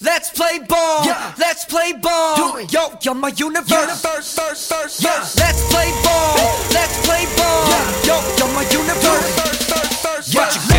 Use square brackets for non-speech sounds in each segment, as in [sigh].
Let's play ball. Yeah. Let's play ball. Yo, you're my universe. Universe, verse, verse, Yeah. verse. Let's play ball. Let's play ball. Yeah. Yo, you're my universe. Verse, verse, verse, What verse. you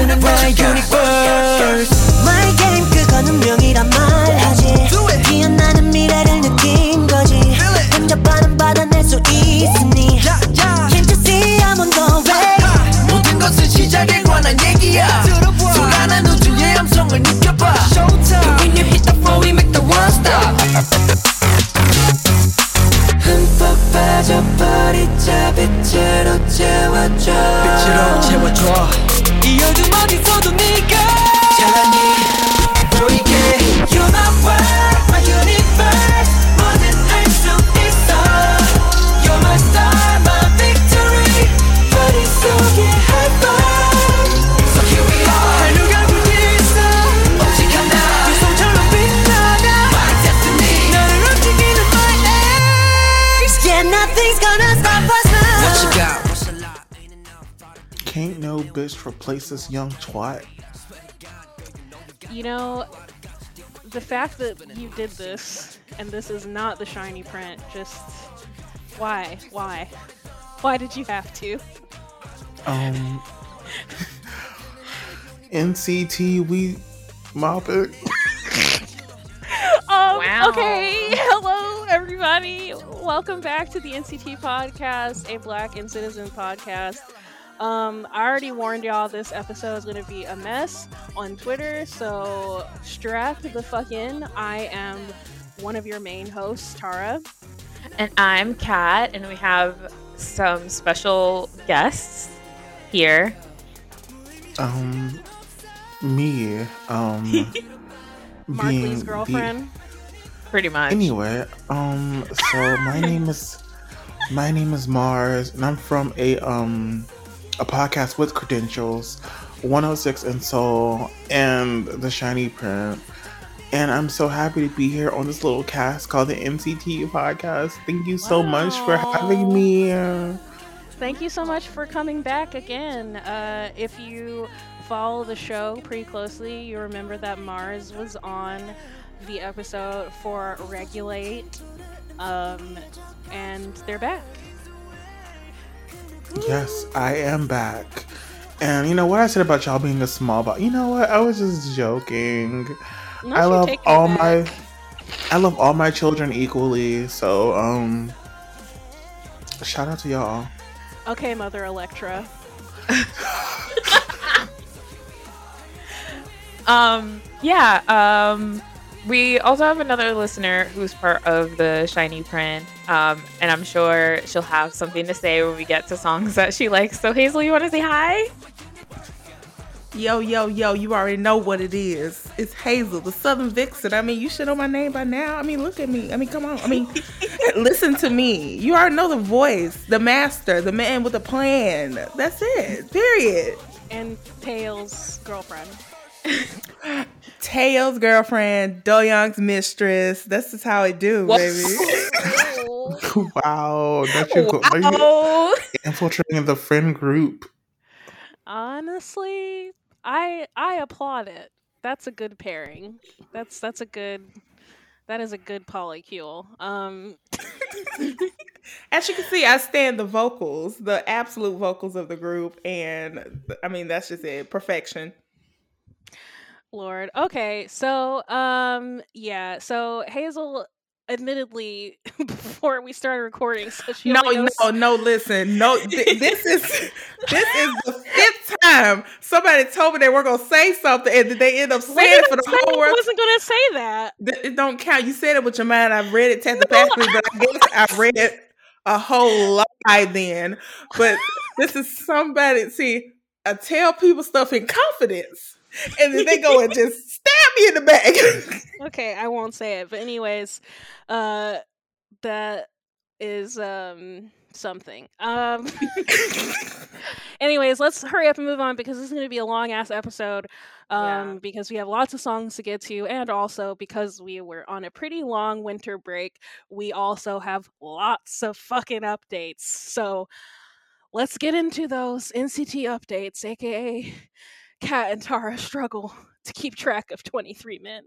끄는 got? universe. My game 그건 운명이란 말하지. 피어나는 미래를 느낀 거지 it. 혼자만은 받아낼 수 있으니. Can't you see I'm on the way 모든 것은 시작에 관한 얘기야. 소란한 우주의 함성을 느껴봐 Showtime. When you hit the floor we make the world stop 흠뻑 빠져버리자 빛으로 채워줘 빛으로 채워줘. Replace this young twat. You know, the fact that you did this and this is not the shiny print, just why? Why? Why did you have to? Um, NCT, we mop it. [laughs] Um, Wow. Okay, hello everybody. Welcome back to the NCT podcast, a Black and Citizen podcast. Um, I already warned y'all this episode is gonna be a mess on Twitter, so strap the fuck in. I am one of your main hosts, Tara. And I'm Kat, and we have some special guests here. Um, me, um, [laughs] Mark Lee's being the- girlfriend. Pretty much. Anyway, um, so my name is my name is Mars, and I'm from a um a podcast with credentials, 106 and Soul, and the Shiny Print. And I'm so happy to be here on this little cast called the NCT podcast. Thank you so much for having me. Thank you so much for coming back again. Uh, if you follow the show pretty closely, you remember that Mars was on the episode for Regulate, um, and they're back. Yes, I am back. And you know what I said about y'all being a small bot? You know what? I was just joking. No, I love all back. my I love all my children equally. So um shout out to y'all. Okay, Mother Electra. [laughs] Um, yeah. Um, we also have another listener who's part of the Shiny Print. Um, and I'm sure she'll have something to say when we get to songs that she likes. So Hazel, you want to say hi? Yo, yo, yo, you already know what it is. It's Hazel, the Southern Vixen. I mean, you should know my name by now. I mean, look at me. I mean, come on. I mean, [laughs] listen to me. You already know the voice, the master, the man with a plan. That's it. Period. And Pale's girlfriend. [laughs] Tails girlfriend, Doyoung's mistress. That's just how I do, baby. [laughs] [laughs] wow, that you go are you Oh, infiltrating the friend group. Honestly, I I applaud it. That's a good pairing. That's that's a good that is a good polycule. Um [laughs] As you can see, I stand the vocals, the absolute vocals of the group, and I mean that's just it, perfection. Lord. Okay, so um yeah, so Hazel admittedly [laughs] before we started recording so she No, only no, no. Listen, no. [laughs] th- this is this is the fifth time somebody told me they were gonna say something, and they end up saying it for the whole I world. wasn't gonna say that. Th- It don't count. You said it with your mind. I've read it telepathically, but I guess I read it a whole lie then. But this is somebody. See, I tell people stuff in confidence, [laughs] and then they go and just stab me in the back. [laughs] Okay, I won't say it. But anyways, uh that is um something. Um [laughs] anyways, let's hurry up and move on because this is going to be a long ass episode. Um Yeah. because we have lots of songs to get to and also because we were on a pretty long winter break, we also have lots of fucking updates. So let's get into those NCT updates, aka Kat and Tara [laughs] struggle to keep track of 23 men.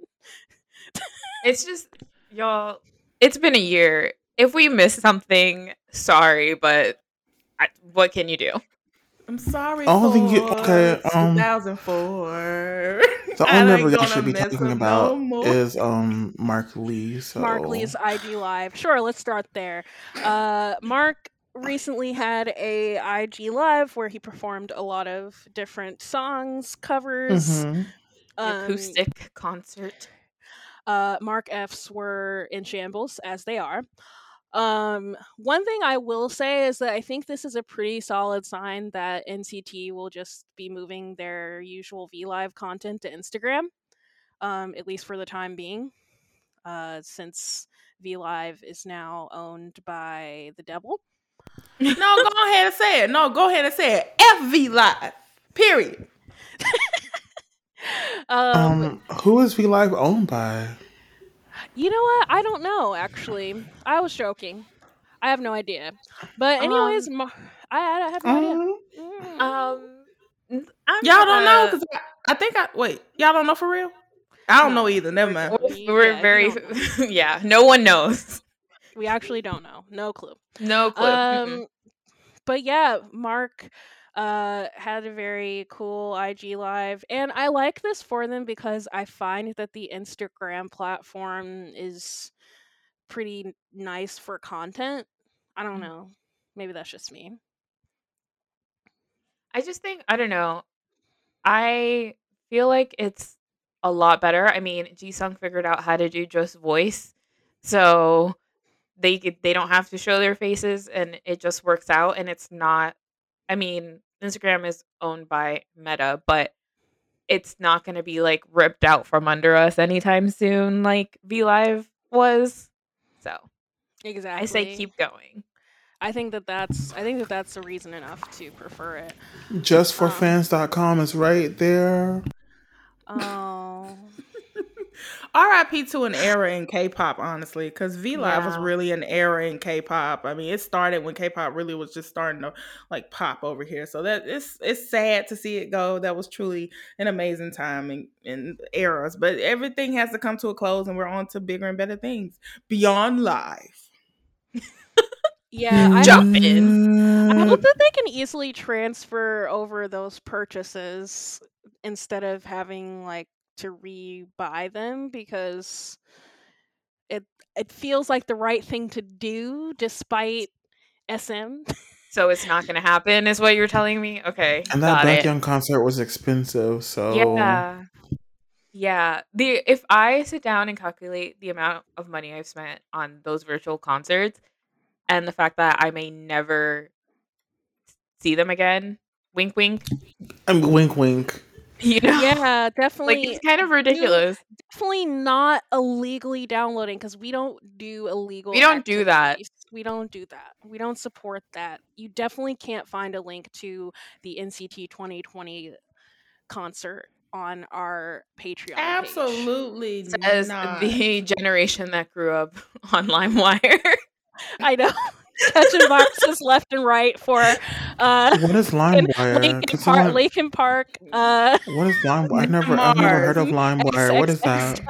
It's just y'all. It's been a year. If we miss something, sorry, but I, what can you do? I'm sorry. Only for you- okay, um, 2004. The only [laughs] ain't number that gonna should be talking about no is um Mark Lee. So Mark Lee's IG Live. Sure, let's start there. Uh, Mark recently had a IG Live where he performed a lot of different songs, covers. Mhm. Um, Acoustic concert. uh, Mark F's were in shambles, as they are. Um, one thing I will say is that I think this is a pretty solid sign that NCT will just be moving their usual V Live content to Instagram, um, at least for the time being, uh, since V Live is now owned by the devil. No, go ahead and say it. No, go ahead and say it. FV Live. Period. [laughs] um, Um, who is V Live owned by? You know what? I don't know. Actually, I was joking. I have no idea. But anyways, Mar- I, I have no idea. Um, Mm. Um, n- I'm Y'all don't know? gonna- Because I, I think I. Wait, y'all don't know for real? I don't know either. Never mind. We're, we're we very, [laughs] yeah. No one knows. we actually don't know. No clue. No clue. Mm-mm. Um, but yeah, Mark uh had a very cool IG live, and I like this for them because I find that the Instagram platform is pretty nice for content. I don't Mm. know. Maybe that's just me. I just think I don't know. I feel like it's a lot better. I mean, Jisung figured out how to do just voice, so they they don't have to show their faces, and it just works out. And it's not. I mean, Instagram is owned by Meta, but it's not going to be like ripped out from under us anytime soon, like V Live was. So Exactly. I say keep going. I think that that's I think that that's a reason enough to prefer it. just for um, JustForFans.com is right there. Oh, RIP to an era in K-pop, honestly, because V Live was really an era in K-pop. I mean, it started when K-pop really was just starting to like pop over here. So that it's it's sad to see it go. That was truly an amazing time in, in eras, but everything has to come to a close, and we're on to bigger and better things beyond live. yeah. I Jump hope, in. I hope that they can easily transfer over those purchases instead of having like to re-buy them because it it feels like the right thing to do despite SM. So it's not going to happen, is what you're telling me? Okay, And that got it. Baekhyun concert was expensive, so Yeah. Yeah. The if I sit down and calculate the amount of money I've spent on those virtual concerts and the fact that I may never see them again, wink wink, I mean, wink, wink. You know. yeah, [laughs] Like definitely it's kind of ridiculous. definitely not illegally downloading because we don't do illegal We don't do that. we don't do that we don't support that you definitely can't find a link to the nct 2020 concert on our patreon page. Absolutely Says not. the [laughs] generation that grew up [laughs] on LimeWire. i know catching boxes left and right for uh What is [laughs] in LimeWire? Lincoln Could Park, someone- Linkin Park, uh, What is LimeWire? I [laughs] never, I've never heard of Mars. LimeWire. What is that?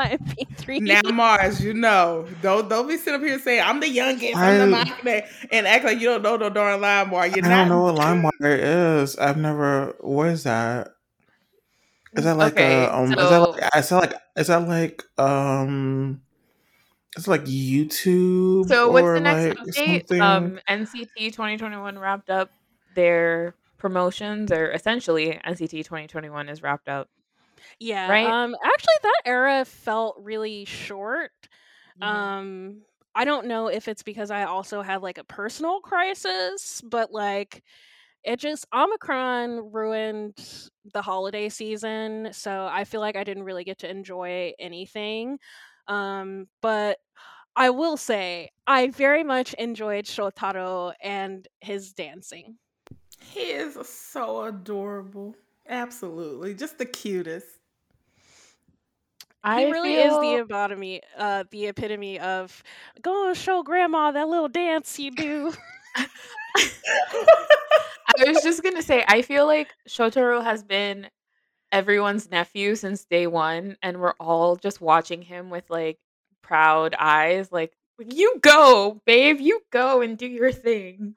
[laughs] Now Mars, you know, don't don't be sitting up here saying I'm the youngest, I'm the I- magnet, and act like you don't know no darn line bar. You're I not. don't know what LimeWire is. I've never. What is that? Is that like Okay, a um? is that so- like? Is that like? Is that like um? It's like YouTube. So what's or the next like update? something? Um, NCT 2021 wrapped up their promotions, or essentially NCT 2021 is wrapped up. Yeah. Right? Um actually that era felt really short. Mhm. Um I don't know if it's because I also had like a personal crisis, but like it just Omicron ruined the holiday season, so I feel like I didn't really get to enjoy anything. Um but I will say I very much enjoyed Shotaro and his dancing. He is so adorable. Absolutely. Just the cutest. I he really feel, is the epitome, uh, the epitome of go and show grandma that little dance you do. [laughs] [laughs] I was just gonna say, I feel like Shotaro has been everyone's nephew since day one, and we're all just watching him with like proud eyes, like you go, babe, you go and do your thing.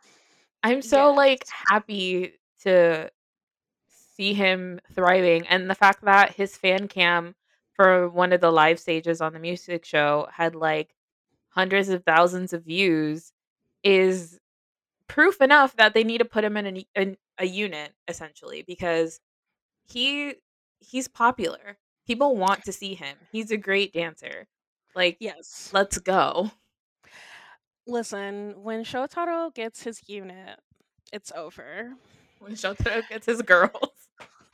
I'm so like happy to see him thriving, and the fact that his fan cam for one of the live stages on the music show had like hundreds of thousands of views is proof enough that they need to put him in a, in a unit essentially because he he's popular. People want to see him. He's a great dancer. Like, yes. let's go. Listen, when Shotaro gets his unit, it's over. When Shotaro gets his girls.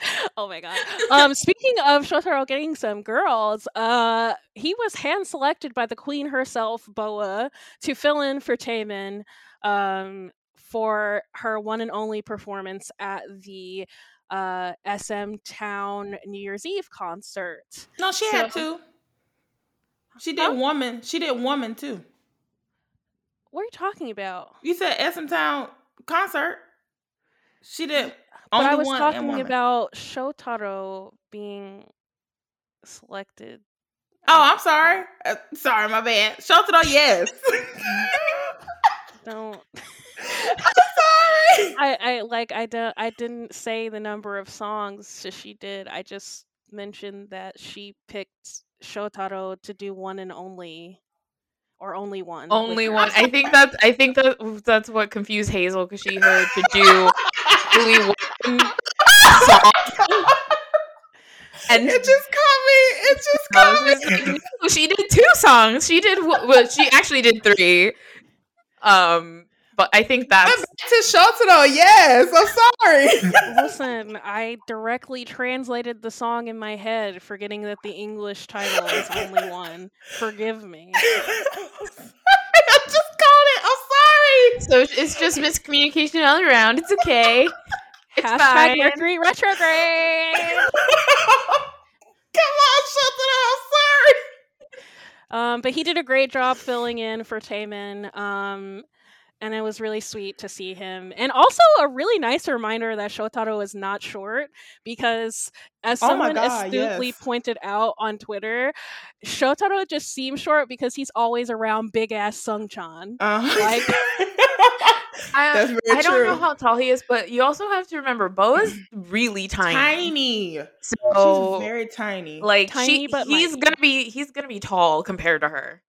[laughs] oh my god. Um, speaking of Shotaro getting some girls, uh, he was hand selected by the queen herself, Boa, to fill in for Taemin, um, for her one and only performance at the uh SM Town New Year's Eve concert. No, she had two. She did woman. She did woman too. What are you talking about? You said SM Town concert. She did. But I was talking about Shotaro being selected. Oh, I'm sorry. Uh, sorry, my bad. Shotaro, yes. [laughs] Don't. [laughs] I, I like I don't I didn't say the number of songs she did. I just mentioned that she picked Shotaro to do one and only or only one. Only one. I think [laughs] that's I think that that's what confused Hazel because she heard to do only one song. And It just caught me. It just caught she, me. like, [laughs] "No, she did two songs. She did well, she actually did three. Um, but I think I'm that's back to Shotaro, yes. I'm sorry. [laughs] Listen, I directly translated the song in my head, forgetting that the English title is only [laughs] one. Forgive me. [laughs] I just caught it. I'm sorry. so it's just miscommunication all around. It's okay. It's Hashtag fine. Mercury retrograde. Come on, Shotaro. I'm sorry. Um, but he did a great job filling in for Taemin. Um, and it was really sweet to see him. And also a really nice reminder that Shotaro is not short because as Oh someone God, astutely yes. pointed out on Twitter, Shotaro just seems short because he's always around big ass Sungchan. Uh, Like- [laughs] I, That's very I don't know how tall he is, but you also have to remember Bo is [laughs] really tiny. tiny. So She's very tiny. like Tiny she, but he's mighty. gonna be he's gonna be tall compared to her.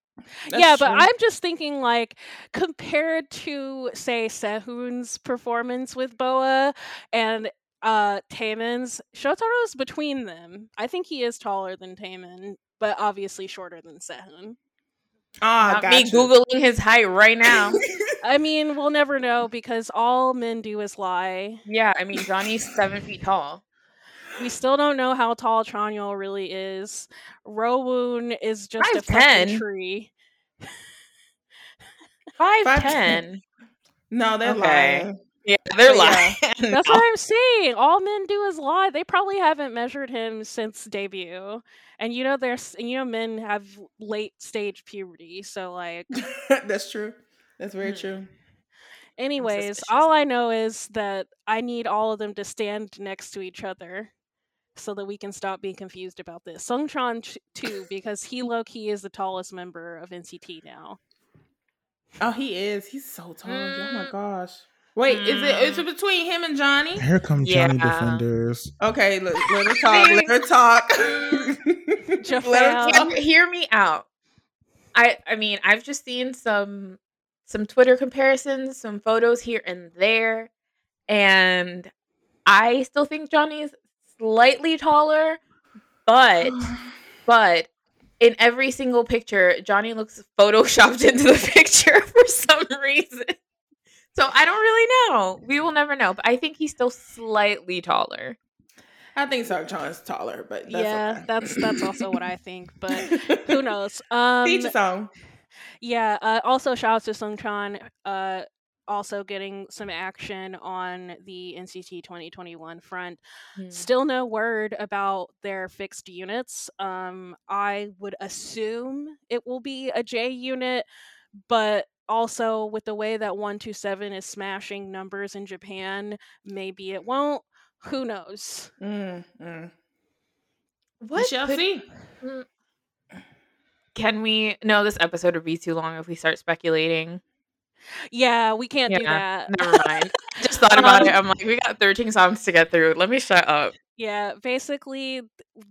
That's yeah, but true. I'm just thinking like compared to say Sehun's performance with Boa and uh Taemin's, Shotaro's between them. I think he is taller than Taemin, but obviously shorter than Sehun. Ah, Not me googling his height right now. [laughs] I mean, we'll never know because all men do is lie. yeah, I mean Johnny's seven feet tall. We still don't know how tall Chanyeol really is. Rowoon is just a 5'10". fucking tree. Five Five- ten. No, they're Okay. lying. Yeah, they're But yeah. lying. That's what [laughs] I'm saying. All men do is lie. They probably haven't measured him since debut. And you know there's you know men have late stage puberty, so like [laughs] That's true. That's very Hmm. true. anyways, all I know is that I need all of them to stand next to each other so that we can stop being confused about this. Sungchan ch- too because he low key is the tallest member of NCT now. Oh, he is. He's so tall. Oh Mm. my gosh. Wait, is it is it between him and Johnny? Here come Johnny Defenders. Okay, let, let her [laughs] talk. Let her talk. Jafel. [laughs] let her talk. hear me out. I I mean, I've just seen some some Twitter comparisons, some photos here and there, and I still think Johnny's slightly taller, but [sighs] but in every single picture, Johnny looks photoshopped [laughs] into the picture [laughs] for some reason. So I don't really know. We will never know, but I think he's still slightly taller. I think Sargon is taller, but that's yeah, okay. that's that's also what I think, but who [laughs] knows? Um Teach his own. Yeah. Uh, also, shout out to Sungchan. Uh, also getting some action on the NCT 2021 front. Hmm. Still no word about their fixed units. Um, I would assume it will be a J unit, but also with the way that 127 is smashing numbers in Japan, maybe it won't. Who knows? Mm, mm. We What shall could- see. Can we? No, this episode would be too long if we start speculating. Yeah, we can't do that. Never mind. Just thought about Um, it. I'm like, we got 13 songs to get through. Let me shut up. Yeah, basically,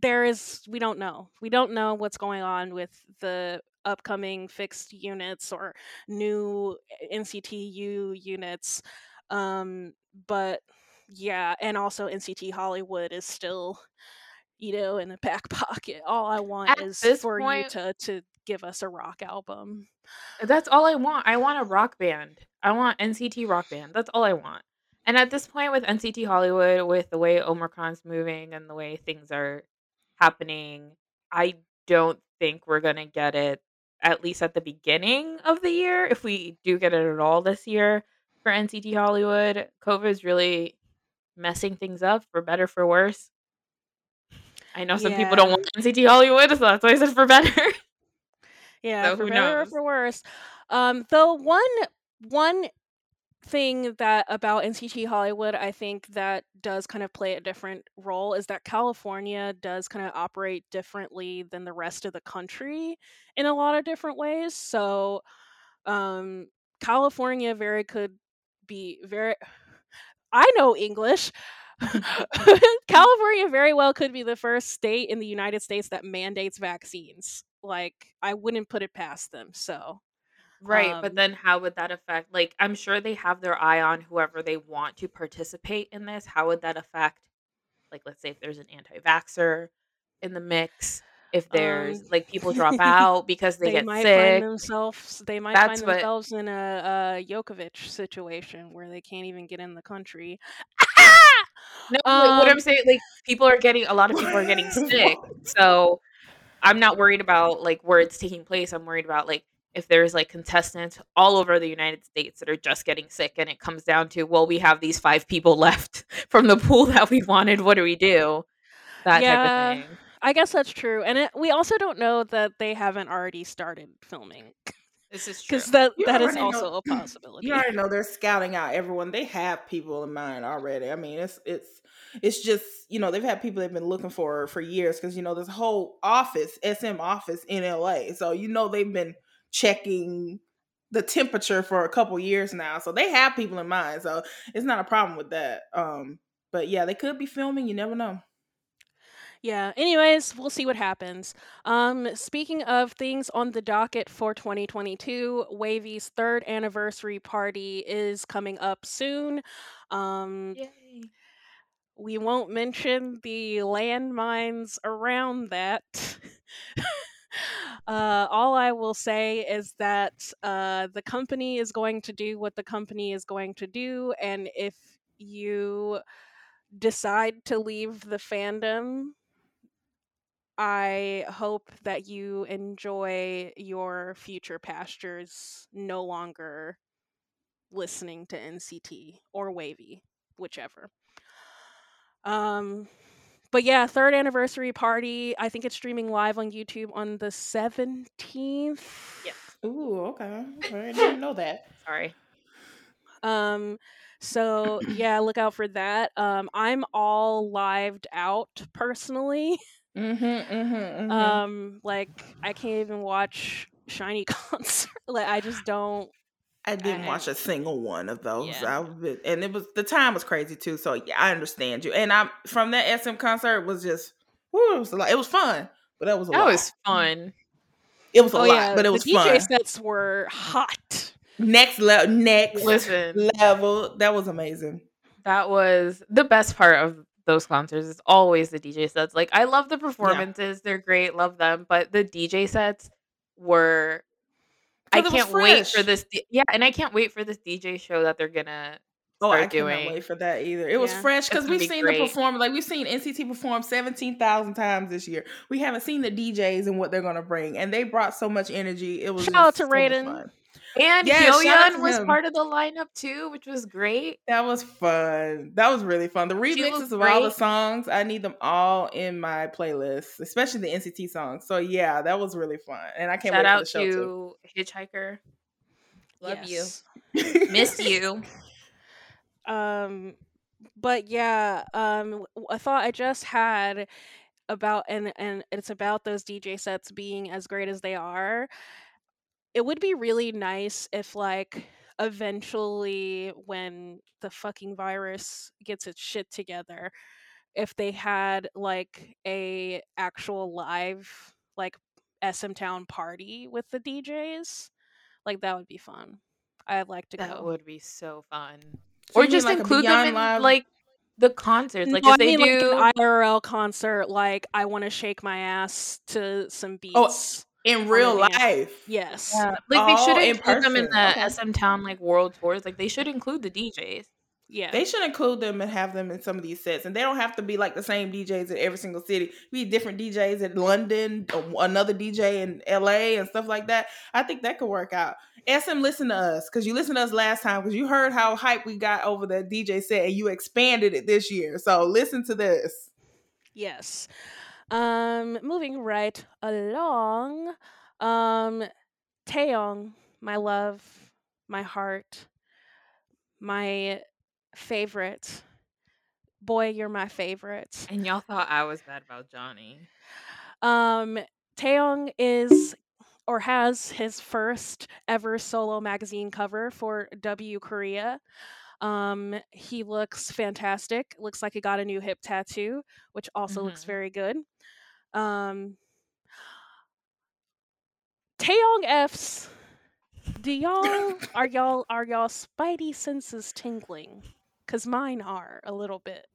there is, we don't know. We don't know what's going on with the upcoming fixed units or new NCTU units. Um, but yeah, and also NCT Hollywood is still, you know, in the back [laughs] pocket. All I want At is for point- you to, to give us a rock album. Uh, that's all I want. I want a rock band. I want NCT rock band. That's all I want. And at this point with NCT Hollywood, with the way Omicron's moving and the way things are happening, I don't think we're gonna get it at least at the beginning of the year. If we do get it at all this year for NCT Hollywood, COVID is really messing things up for better for worse. I know some people don't want NCT Hollywood, so that's why I said for better. [laughs] Yeah, So for better or for worse. Um, though one one thing that about NCT Hollywood, I think that does kind of play a different role is that California does kind of operate differently than the rest of the country in a lot of different ways. So, um, California very could be very. I know English. [laughs] [laughs] California very well could be the first state in the United States that mandates vaccines. Like, I wouldn't put it past them. So, Right, Um, but then how would that affect? Like, I'm sure they have their eye on whoever they want to participate in this. How would that affect, like, let's say if there's an anti-vaxxer in the mix, if there's Um, like people drop [laughs] out because they, they, get might sick. find themselves. They might That's find what- themselves in a, a Djokovic situation where they can't even get in the country. [laughs] No, like, what I'm Um, saying, like, people are getting a lot of people are getting [laughs] sick, so I'm not worried about like where it's taking place. I'm worried about like if there's like contestants all over the United States that are just getting sick, and it comes down to well, we have these five people [laughs] left from the pool that we wanted. What do we do? That Yeah. type of thing. I guess that's true, and it, we also don't know that they haven't already started filming This is true. because that You that is already know- also a possibility. You already know they're scouting out everyone. They have people in mind already. I mean, it's it's it's just you know they've had people they've been looking for for years because you know this whole office SM office in LA, so you know they've been checking the temperature for a couple years now. So they have people in mind. So it's not a problem with that. Um, but yeah, they could be filming. You never know. Yeah. Anyways, we'll see what happens. Um, speaking of things on the docket for 2022, WayV's third anniversary party is coming up soon. Um, Yay. We won't mention the landmines around that. [laughs] uh, all I will say is that uh, the company is going to do what the company is going to do, and if you decide to leave the fandom, I hope that you enjoy your future pastures no longer listening to NCT or WayV, whichever. Um but yeah, third anniversary party. I think it's streaming live on YouTube on the 17th. Yes. Ooh, okay. I didn't know that. [laughs] Sorry. Um so yeah, look out for that. Um I'm all lived out personally. Mm-hmm, mm-hmm, [laughs] Um like I can't even watch Shiny [laughs] concert. like I just don't I didn't I- watch a single one of those. Yeah. I've been, and it was the time was crazy too. So yeah, I understand you. And I from that SM concert was just, whew, it was a lot. It was fun, but that was a That lot. was fun. it was a Oh lot, yeah, but it was the was DJ fun. sets were hot. Next level, next Listen, level. That was amazing. that was the best part of those concerts. Is always the DJ sets. Like I love the performances; they're great, love them. But the DJ sets were. I 'Cause it was can't wait for this. D- Yeah, and I can't wait for this DJ show that they're gonna Oh, I doing. wait for that either. It was fresh because we've be seen great. the perform like we've seen NCT perform seventeen thousand times this year. We haven't seen the DJs and what they're gonna bring, and they brought so much energy. It was Shout out to Raiden. fun. And Yes, shout out Hyoyeon was him. part of the lineup too, which was great. That was fun. That was really fun. The remixes was of all the songs, I need them all in my playlist, especially the NCT songs. So yeah, that was really fun, and I can't Shout wait out for the show too. Hitchhiker. Love Yes. you. [laughs] Miss you. Um, but yeah, um, w- a thought I just had about and and it's about those DJ sets being as great as they are. It would be really nice if like eventually when the fucking virus gets its shit together if they had like a actual live like SM Town party with the DJs like that would be fun. I'd like to That go. That would be so fun. So or you mean just like include them in Live- like the concerts. Like No, if I they mean, do like an IRL concert, like I want to shake my ass to some oh, beats. Oh, in real yeah. life. yes. Yeah, like they should include them in the Okay. SM Town like world tours. Like they should include the DJs. Yeah. They should include them and have them in some of these sets, and they don't have to be like the same DJs in every single city. We different DJs in London, uh, another DJ in LA, and stuff like that. I think that could work out. SM, listen to us because you listened to us last time because you heard how hype we got over the DJ set, and you expanded it this year. So listen to this. yes. Um, moving right along. Um, Taeyong, my love, my heart, my favorite. Boy, you're my favorite. And y'all thought I was bad about Johnny. Um, Taeyong is or has his first ever solo magazine cover for W Korea. Um, he looks fantastic. Looks like he got a new hip tattoo, which also looks Mhm. very good. Um, Taeyong F's. Do y'all [coughs] are y'all are y'all spidey senses tingling? Cause mine are a little bit,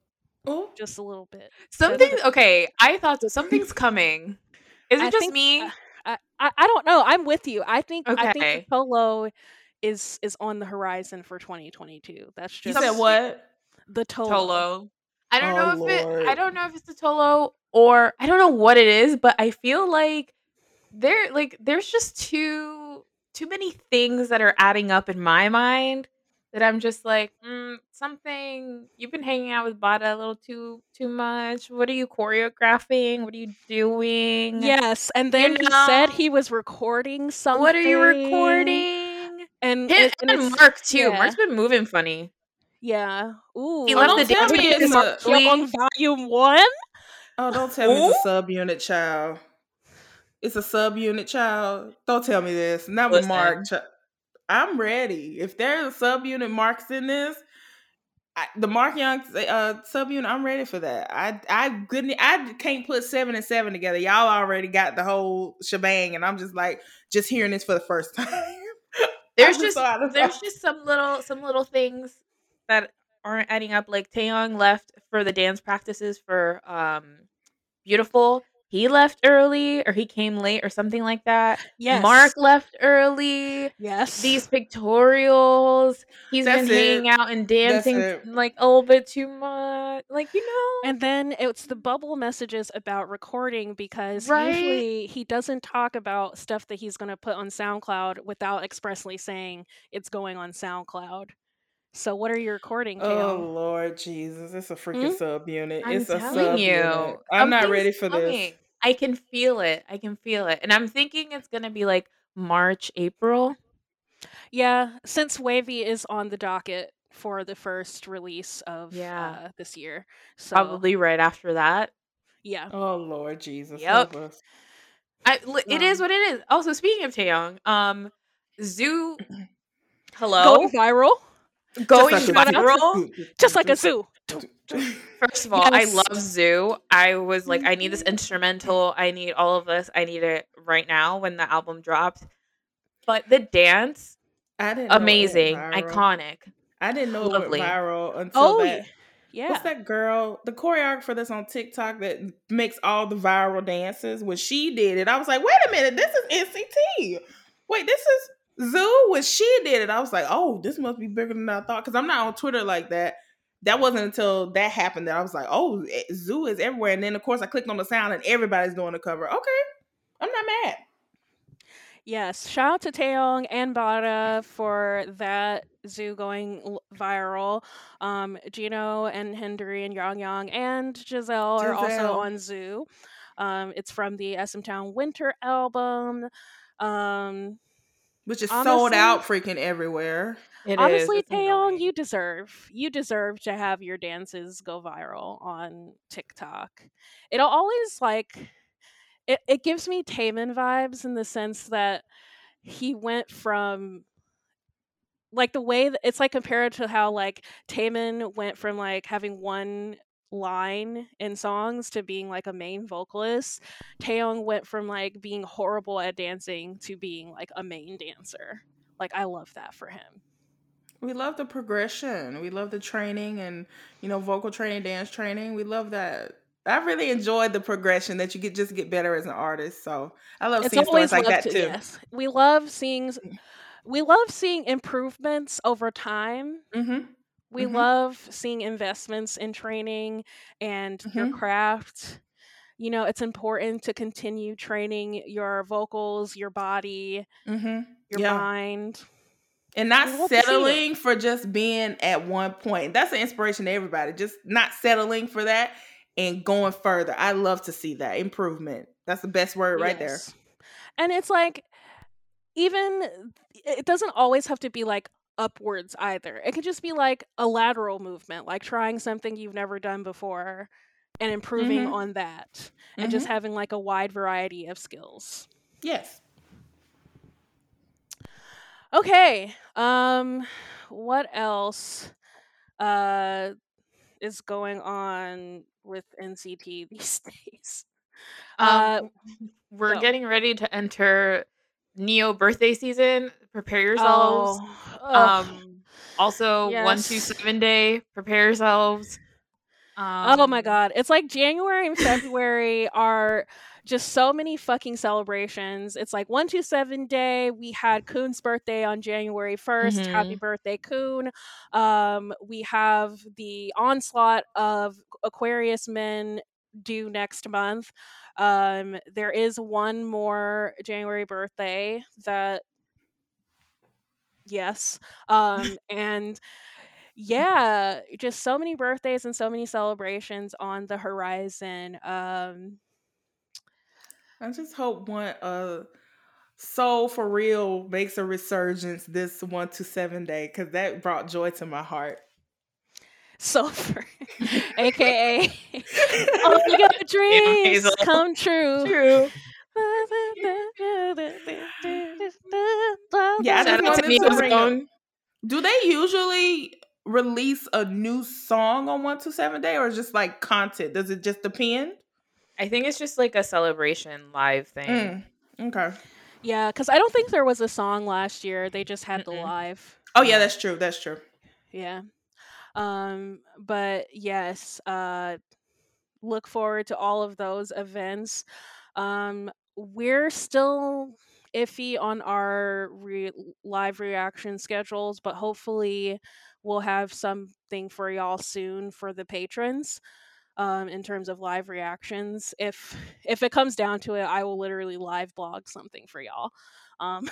Oh, just a little bit. Something okay. I thought so. [laughs] something's coming. Is it I just think- me? uh, I, I don't know. I'm with you. I think I think Okay. The Tolo is is on the horizon for 2022. That's you just said what? the Tolo. Tolo. I don't Oh, know if it. I don't know if it's the Tolo or I don't know what it is, but I feel like there like there's just too too many things that are adding up in my mind that I'm just like mm, something. You've been hanging out with Bada a little too too much. What are you choreographing? What are you doing? Yes, and then he said he was recording something. What are you recording? And, Him and, and and Mark too. yeah. Mark's been moving funny. Yeah. Ooh. He Oh, left the tell dance me Mark on volume one. Oh, don't tell me it's a subunit child. It's a subunit child. Don't tell me this. Not Listen. Mark. I'm ready. If there's a subunit marks in this, I, the Mark Young uh, subunit, I'm ready for that. I I couldn't. I can't put seven and seven together. Y'all already got the whole shebang, and I'm just like just hearing this for the first [laughs] time. There's just so out of there's just some little some little things that aren't adding up. Like Taeyong left for the dance practices for um Beautiful. He left early or he came late or something like that. Yes. Mark left early. Yes. These pictorials. He's That's been it. hanging out and dancing like a little bit too much. Like, you know. And then it's the bubble messages about recording because Right? usually he doesn't talk about stuff that he's going to put on SoundCloud without expressly saying it's going on SoundCloud. So what are you recording, Oh Lord Jesus! It's a freaking subunit. I'm it's a telling you, subunit. I'm not ready for this. I can feel it. I can feel it. And I'm thinking it's going to be like March, April. Yeah, since WayV is on the docket for the first release of Yeah. uh, this year. So Probably right after that. yeah. Oh Lord Jesus! Yep. help us. I, it is Um, what it is. Also, speaking of Taeyong, um, Zoo, [clears throat] Going hello, viral. Going Just like a- viral. Just like a zoo. First of all, I love Zoo. I was like, I need this instrumental. I need all of this. I need it right now when the album drops. But the dance, I didn't know it went amazing, viral. iconic. I didn't know Lovely. it went viral until Oh, that. yeah. What's that girl? The choreographer that's on TikTok that makes all the viral dances. When she did it, I was like, wait a minute, this is NCT. Wait, this is Zoo when she did it, I was like, oh, this must be bigger than I thought. Because I'm not on Twitter like that. That wasn't until that happened that I was like, oh, eh, Zoo is everywhere. And then of course I clicked on the sound and everybody's doing the cover. Okay, I'm not mad. Yes, shout out to Taeyong and Bada for that zoo going viral. Um, Jeno and Hendery and Yang Yang and Giselle, are also on Zoo. Um, it's from the SM Town Winter album. Um, Which is Honestly- sold out freaking everywhere. It is, honestly, it's Taeyong, you deserve you deserve to have your dances go viral on TikTok. It'll always like it, it gives me Taemin vibes in the sense that he went from like the way that it's like compared to how like Taemin went from like having one line in songs to being like a main vocalist. Taeyong went from like being horrible at dancing to being like a main dancer. Like I love that for him. We love the progression. We love the training and you know vocal training, dance training. We love that. I really enjoyed the progression that you get just get better as an artist. So I love it's seeing stories like that to- too. Yes, we love seeing we love seeing improvements over time. Mm-hmm. We Mhm. love seeing investments in training and your Mhm. craft. You know, it's important to continue training your vocals, your body, Mm-hmm. your Yeah. mind. And not We love to see it. settling for just being at one point. That's an inspiration to everybody. Just not settling for that and going further. I love to see that improvement. That's the best word right there. And it's like even it doesn't always have to be like upwards either. It could just be like a lateral movement, like trying something you've never done before and improving Mhm. on that and just having like a wide variety of skills. Yes. Okay. Um what else uh is going on with NCT [laughs] these days? Uh, Um, we're go. getting ready to enter Neo birthday season. Prepare yourselves. Oh. Um, also one two Yes. seven day. Prepare yourselves. oh my Um, god. It's like January and February are just so many fucking celebrations. It's like 127 day. We had Kun's birthday on January 1st. Happy birthday, Kun. Um, we have the onslaught of Aquarius men due next month. Um, there is one more January birthday that yes. Um, and yeah, just so many birthdays and so many celebrations on the horizon. Um, I just hope one uh Soul for real makes a resurgence this one to seven day because that brought joy to my heart. Sulfur, aka [laughs] [laughs] [laughs] all your dreams come true. True. Yeah, I Shout just to wanted to Neo's bring up- own. Do they usually release a new song on one to seven day or just like content? Does it just depend? I think it's just like a celebration live thing. Mm, okay. Yeah, because I don't think there was a song last year. They just had the Mm-mm. live. Oh yeah, that's true. That's true. Yeah. Um, but yes, uh look forward to all of those events. Um we're still iffy on our re- live reaction schedules, but hopefully we'll have something for y'all soon for the patrons. Um, in terms of live reactions, if if it comes down to it, I will literally live blog something for y'all. Um,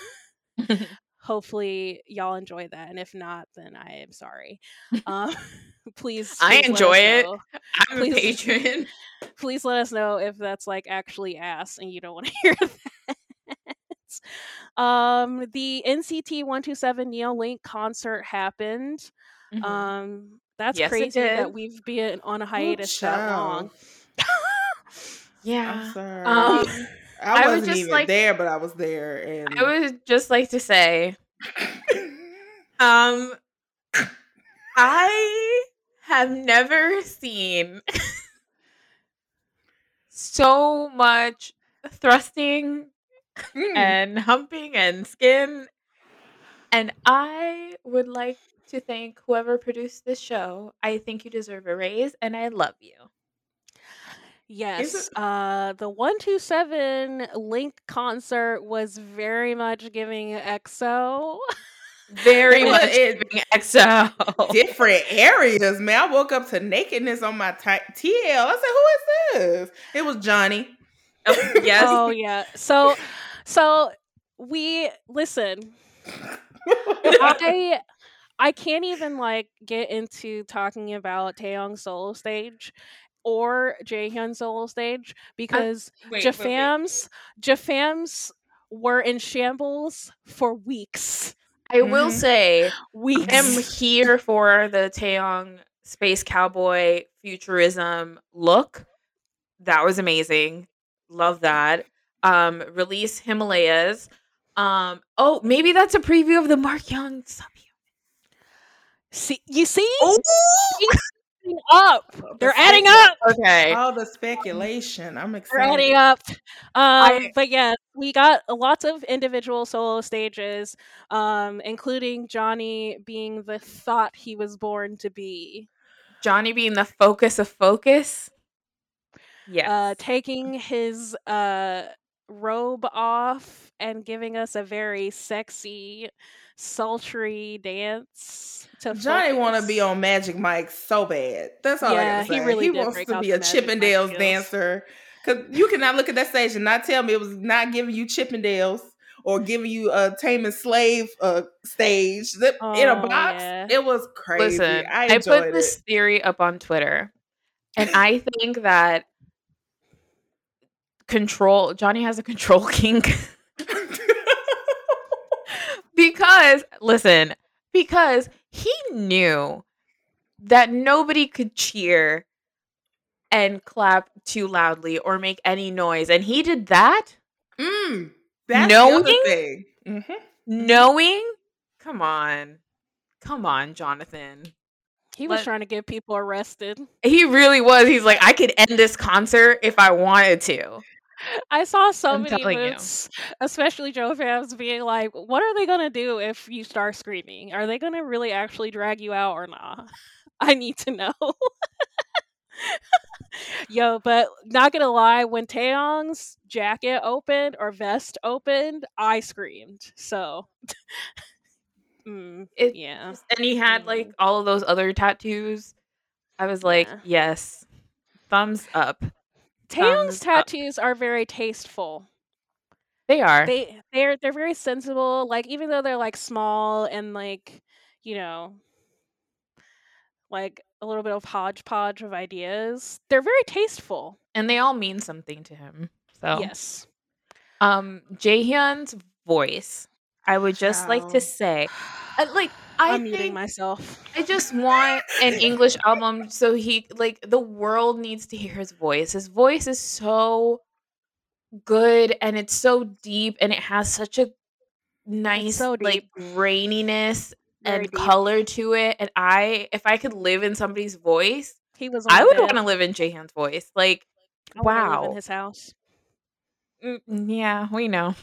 [laughs] [laughs] hopefully y'all enjoy that and if not then i am sorry um [laughs] [laughs] please, I please let us enjoy it. know. [laughs] I'm Please- a patron. please let us know if that's like actually ass and you don't want to hear that um the nct 127 neo link concert happened Mhm. um that's Yes, crazy that we've been on a hiatus that long yeah. I I wasn't just even like- there, but I was there, and I would just like to say, [laughs] um, I have never seen [laughs] so much thrusting Mm. and humping and skin. And I would like to thank whoever produced this show. I think you deserve a raise and I love you. Yes. Uh, the 127 Link concert was very much giving EXO. [laughs] Very It much was- giving EXO. [laughs] different areas, man. I woke up to nakedness on my t- TL. I said, "Who is this?" It was Johnny. Oh, yes. Oh yeah. So so we listen. I I can't even like get into talking about Taeyong's solo stage or Jaehyun's solo stage because Wait, wait, wait. Jafam's Jafam's were in shambles for weeks. I will Mhm. say Weeks. I am here for the Taeyong space cowboy futurism look. That was amazing. Love that. Um, release Himalayas. Um, oh, maybe that's a preview of the Mark Young sub. see, you see? Oh, [laughs] Adding up. They're adding up. okay. All the speculation. I'm They're excited. adding up. Um, I- but yeah, we got lots of individual solo stages, um, including Johnny being the thought he was born to be. Johnny being the focus of focus. Yes. Uh, taking his uh, robe off and giving us a very sexy, sultry dance. To Johnny want to be on Magic Mike so bad. That's all I Yeah, gotta he really he did wants break to be a Magic Mike Chippendales dancer. Cause you cannot look at that stage and not tell me it was not giving you Chippendales or giving you a tame and slave uh, stage That- in a Oh, box. yeah. It was crazy. Listen, I I, enjoyed put this theory up on Twitter, and I think that control Johnny has a control [laughs] kink [laughs] because listen, because he knew that nobody could cheer and clap too loudly or make any noise, and he did that Mm, that's the other Knowing? thing. Mhm. knowing. Come on, come on, Jonathan. He was Let- trying to get people arrested. He really was. He's like, I could end this concert if I wanted to. I saw so I'm many moods, especially Joe fans being like, "What are they gonna do if you start screaming? Are they gonna really actually drag you out or not? [laughs] I need to know." [laughs] Yo, but not gonna lie, when Taeyong's jacket opened or vest opened, I screamed. So, [laughs] mm, It- yeah, And he had like all of those other tattoos. I was like, Yeah. yes, thumbs up. Taeyong's thumbs up. tattoos are very tasteful. They are. they they're they're very sensible like even though they're like small and like you know like a little bit of hodgepodge of ideas they're very tasteful and they all mean something to him. So yes um Jaehyun's voice. I would just like to say uh, like I i'm muting myself I just want an English album so he like the world needs to hear his voice. His voice is so good and it's so deep and it has such a nice so like graininess Very and deep. color to it. And I if I could live in somebody's voice, he was I would want to live in Jaehyun's voice. Like I wow. in his house Mm, yeah, we know.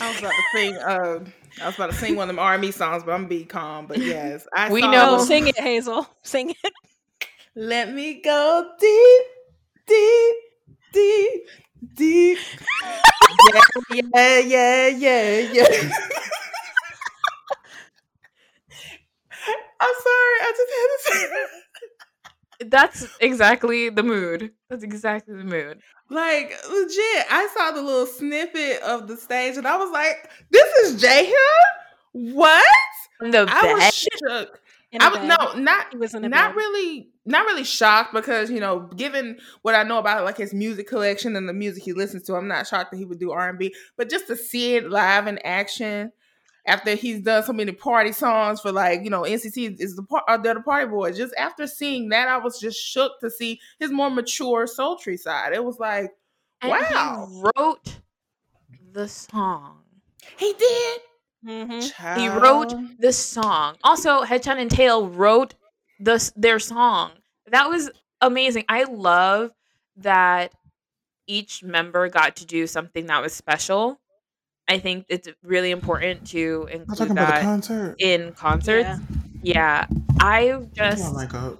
I was about to sing. Uh, I was about to sing one of them R&B songs, but I'm gonna be calm. But yes, I We saw know. sing it hazel [laughs] sing it Let me go deep, deep, deep, deep. yeah, yeah, yeah, yeah, yeah. [laughs] I'm sorry, I just had to say that. That's exactly the mood. That's exactly the mood. Like legit, I saw the little snippet of the stage, and I was like, "This is Jaehyun? What?" The I bed. was shook. I was no, not he was in not bed. really not really shocked because you know given what i know about like his music collection and the music he listens to i'm not shocked that he would do r&b but just to see it live in action after he's done so many party songs for like you know nct is the part uh, they're the party boys just after seeing that i was just shook to see his more mature sultry side it was like And wow he wrote the song. he did Mhm. He wrote the song. Also, Haechan and Taeil wrote the their song. That was amazing. I love that each member got to do something that was special. I think it's really important to I'm include talking about the that concert. in concerts. Yeah. Yeah, I Oh just my god.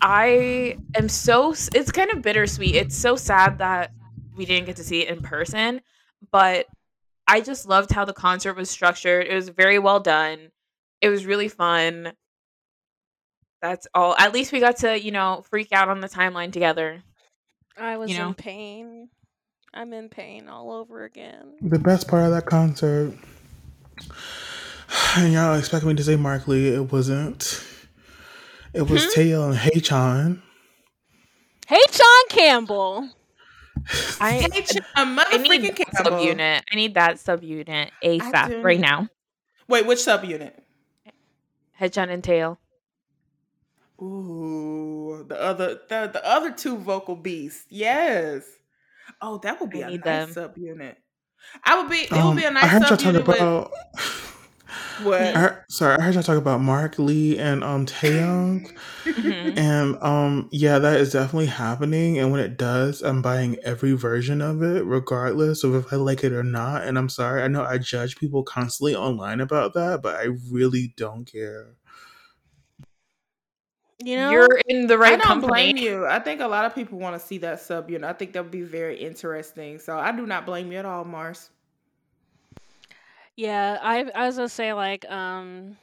I am so it's kind of bittersweet. It's so sad that we didn't get to see it in person, but I just loved how the concert was structured. It was very well done. It was really fun. That's all. At least we got to, you know, freak out on the timeline together. I was You know? in pain. I'm in pain all over again. The best part of that concert, [sighs] and y'all expect me to say Mark Lee, it wasn't. It was Hmm? Taeyong and Haechan. Hey, John Campbell. [sighs] I Hey, Ch- a I need motherfucking that Campbell. subunit. I need that subunit do ASAP right now. Wait, which subunit? Haechan and Taeil. Ooh, the other the, the other two vocal beasts. Yes. Oh, that would be I a nice them. subunit. I would be. It would Um, be a nice heard y'all talk subunit. with- about. [laughs] What? I heard, sorry, I heard y'all talk about Mark Lee and um Taeyong, Mhm. and um yeah, that is definitely happening. And when it does, I'm buying every version of it, regardless of if I like it or not. And I'm sorry, I know I judge people constantly online about that, but I really don't care. You know, You're in the right I don't company. blame you. I think a lot of people want to see that sub You know, I think that would be very interesting. So I do not blame you at all, Mars. Yeah, I as I was gonna say like um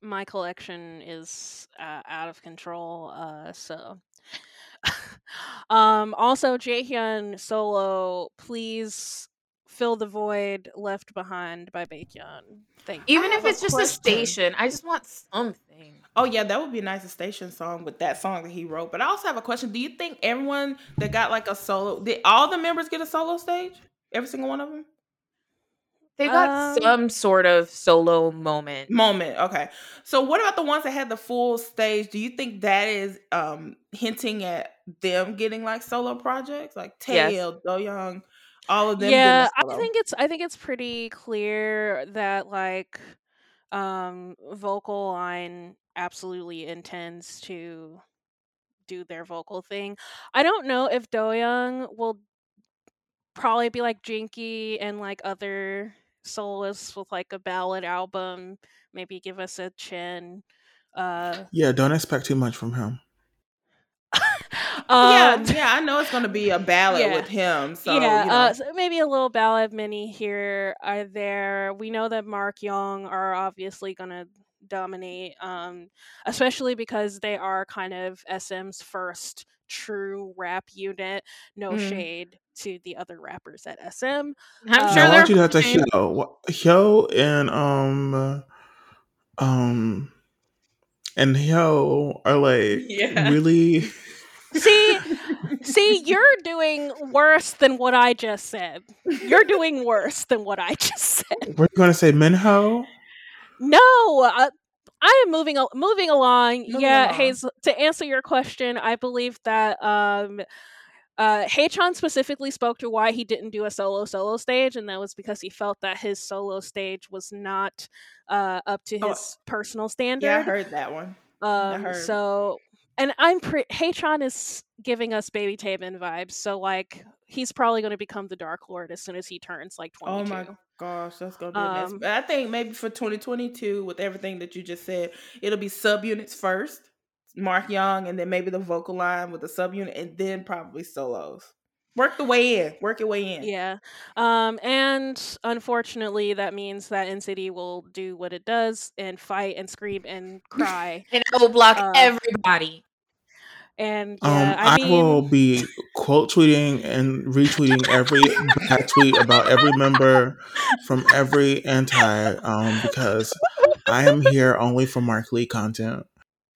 my collection is uh, out of control. Uh, so [laughs] um also Jaehyun solo, please fill the void left behind by Baekhyun. Thank you. Even if have a it's just a station, I just want something. Oh yeah, that would be a nice station song with that song that he wrote. But I also have a question. Do you think everyone that got like a solo did all the members get a solo stage? Every single one of them? They got Um, some sort of solo moment. Moment. Okay. So what about the ones that had the full stage? Do you think that is um hinting at them getting like solo projects? Like Yes. Taeyong, Doyoung, all of them yeah, getting a I solo? think it's I think it's pretty clear that like um vocal line absolutely intends to do their vocal thing. I don't know if Doyoung will probably be like Jinky and like other soloists with like a ballad album, maybe give us a chin. Uh Yeah, don't expect too much from him. [laughs] yeah, um, yeah, I know it's gonna be a ballad yeah. with him. So yeah, you know. uh, so maybe a little ballad mini here or there. We know that Mark Young are obviously gonna dominate, um, especially because they are kind of SM's first true rap unit. No Mm. shade to the other rappers at SM. I'm Uh, sure Now, why they're don't you do that to fine. Hyo? Wh- Hyo and um um and Hyo are like [laughs] Yeah. really. See, see, you're doing worse than what I just said. You're doing worse than what I just said. We're gonna say Minho. No, uh, I am moving al- moving along. Moving yeah, along. Hazel. To answer your question, I believe that um, uh, Haechan specifically spoke to why he didn't do a solo solo stage, and that was because he felt that his solo stage was not uh, up to Oh, his personal standard. yeah, I heard that one. Um, heard. so, and I'm pretty. Hatron is giving us Baby Taven vibes. So, like, he's probably going to become the Dark Lord as soon as he turns like Oh my gosh, that's gonna be a mess. Um, But I think maybe for 2022, with everything that you just said, it'll be subunits first, Mark Young, and then maybe the vocal line with the subunit, and then probably solos. Work the way in. Work your way in. Yeah. Um, and unfortunately, that means that NCT will do what it does and fight and scream and cry. [laughs] And I will block Uh, everybody. And Um, yeah, I, I mean, will be quote tweeting and retweeting every bad tweet about every member from every anti um because I am here only for Mark Lee content.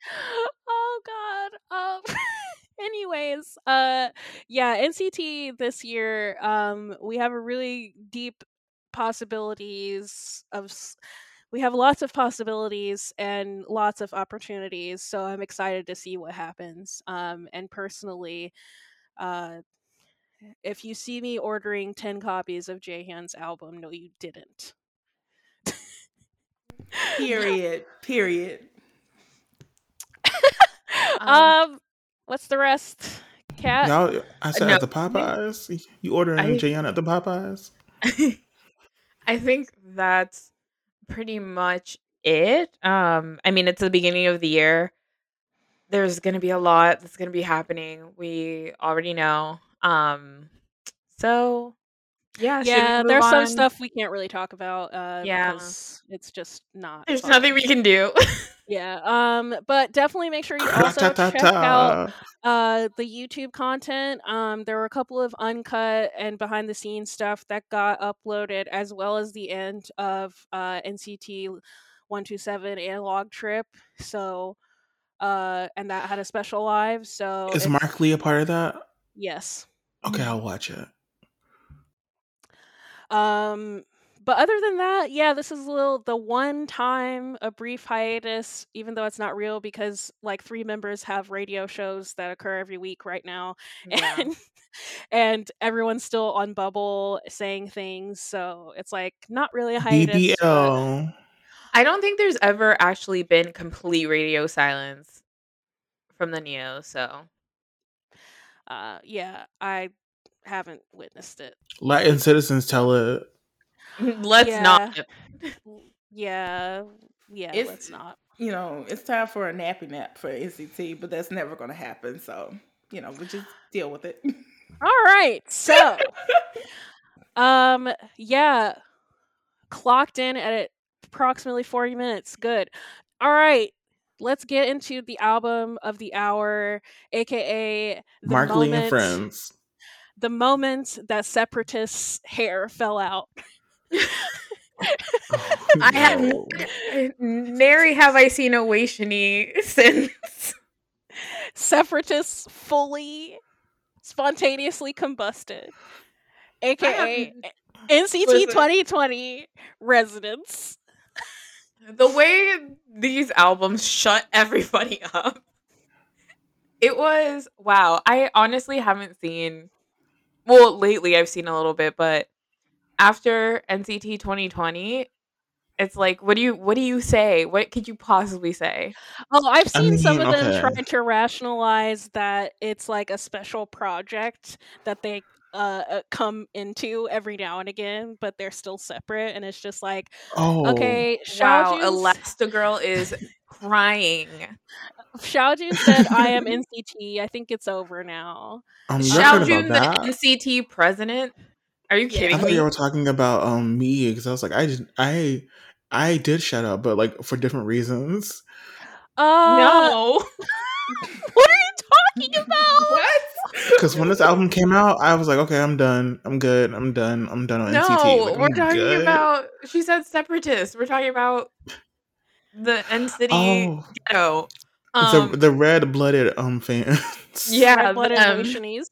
[laughs] oh god um [laughs] anyways uh yeah nct this year um we have a really deep possibilities of we have lots of possibilities and lots of opportunities so i'm excited to see what happens um and personally uh if you see me ordering 10 copies of Jaehyun's album no you didn't [laughs] Period. Period. [laughs] Um, um what's the rest cat Y'all, I said no. at the Popeyes. You ordering I- Jaehyun at the Popeyes? [laughs] I think that's pretty much it. Um, I mean, it's the beginning of the year. there's gonna be a lot that's gonna be happening. We already know. Um, so yeah, yeah, move there's some stuff we can't really talk about. Uh, Yeah. because it's just not. There's fun. nothing we can do. [laughs] Yeah. Um. But definitely make sure you also check out uh the YouTube content. Um. There were a couple of uncut and behind the scenes stuff that got uploaded, as well as the end of uh NCT one two seven analog trip. So. Uh, and that had a special live. So Is Mark Lee a part of that? yes. Okay, I'll watch it. Um, but other than that, yeah, this is a little the one time a brief hiatus, even though it's not real because like three members have radio shows that occur every week right now, [laughs] Yeah. and and everyone's still on bubble saying things, so it's like not really a hiatus. but, I don't think there's ever actually been complete radio silence from the Neo. So uh, yeah, I haven't witnessed it. Latin citizens tell it. [laughs] let's Yeah. not. [laughs] Yeah, yeah, It's- let's not. You know, it's time for a nappy nap for NCT, but that's never going to happen. So, you know, we just deal with it. All right. So, [laughs] um, yeah, clocked in at approximately 40 minutes. Good. All right. Let's get into the album of the hour, aka the Mark Lee and friends. The moment that separatists' hair fell out. I have oh. No. nary have I seen a WayZenNi since. Separatists fully, spontaneously combusted, aka NCT Listen. 2020 Resonance. the way these albums shut everybody up. It was wow. I honestly haven't seen well, lately I've seen a little bit, but after NCT 2020, it's like what do you what do you say? What could you possibly say? Oh, I've I seen some mean, of them okay. try to rationalize that it's like a special project that they uh, uh, come into every now and again, but they're still separate, and it's just like, Oh, okay, Wow, Xiaojun, Elastigirl is crying. Xiaojun said, "I am NCT. I think it's over now." You heard about that? the NCT president. Are you Yeah. I kidding thought me? you were talking about um me because I was like, I did, I, I did shut up, but like for different reasons. Uh, no. [laughs] what are you talking about? what? Because when this album came out, I was like, okay, I'm done. I'm good. I'm done. I'm done on No, NCT. Like, we're I'm talking good. about. She said separatists. We're talking about the NCT oh, ghetto. Um, the the [laughs] red blooded um fans. yeah, Red-blooded them. WayZenNis.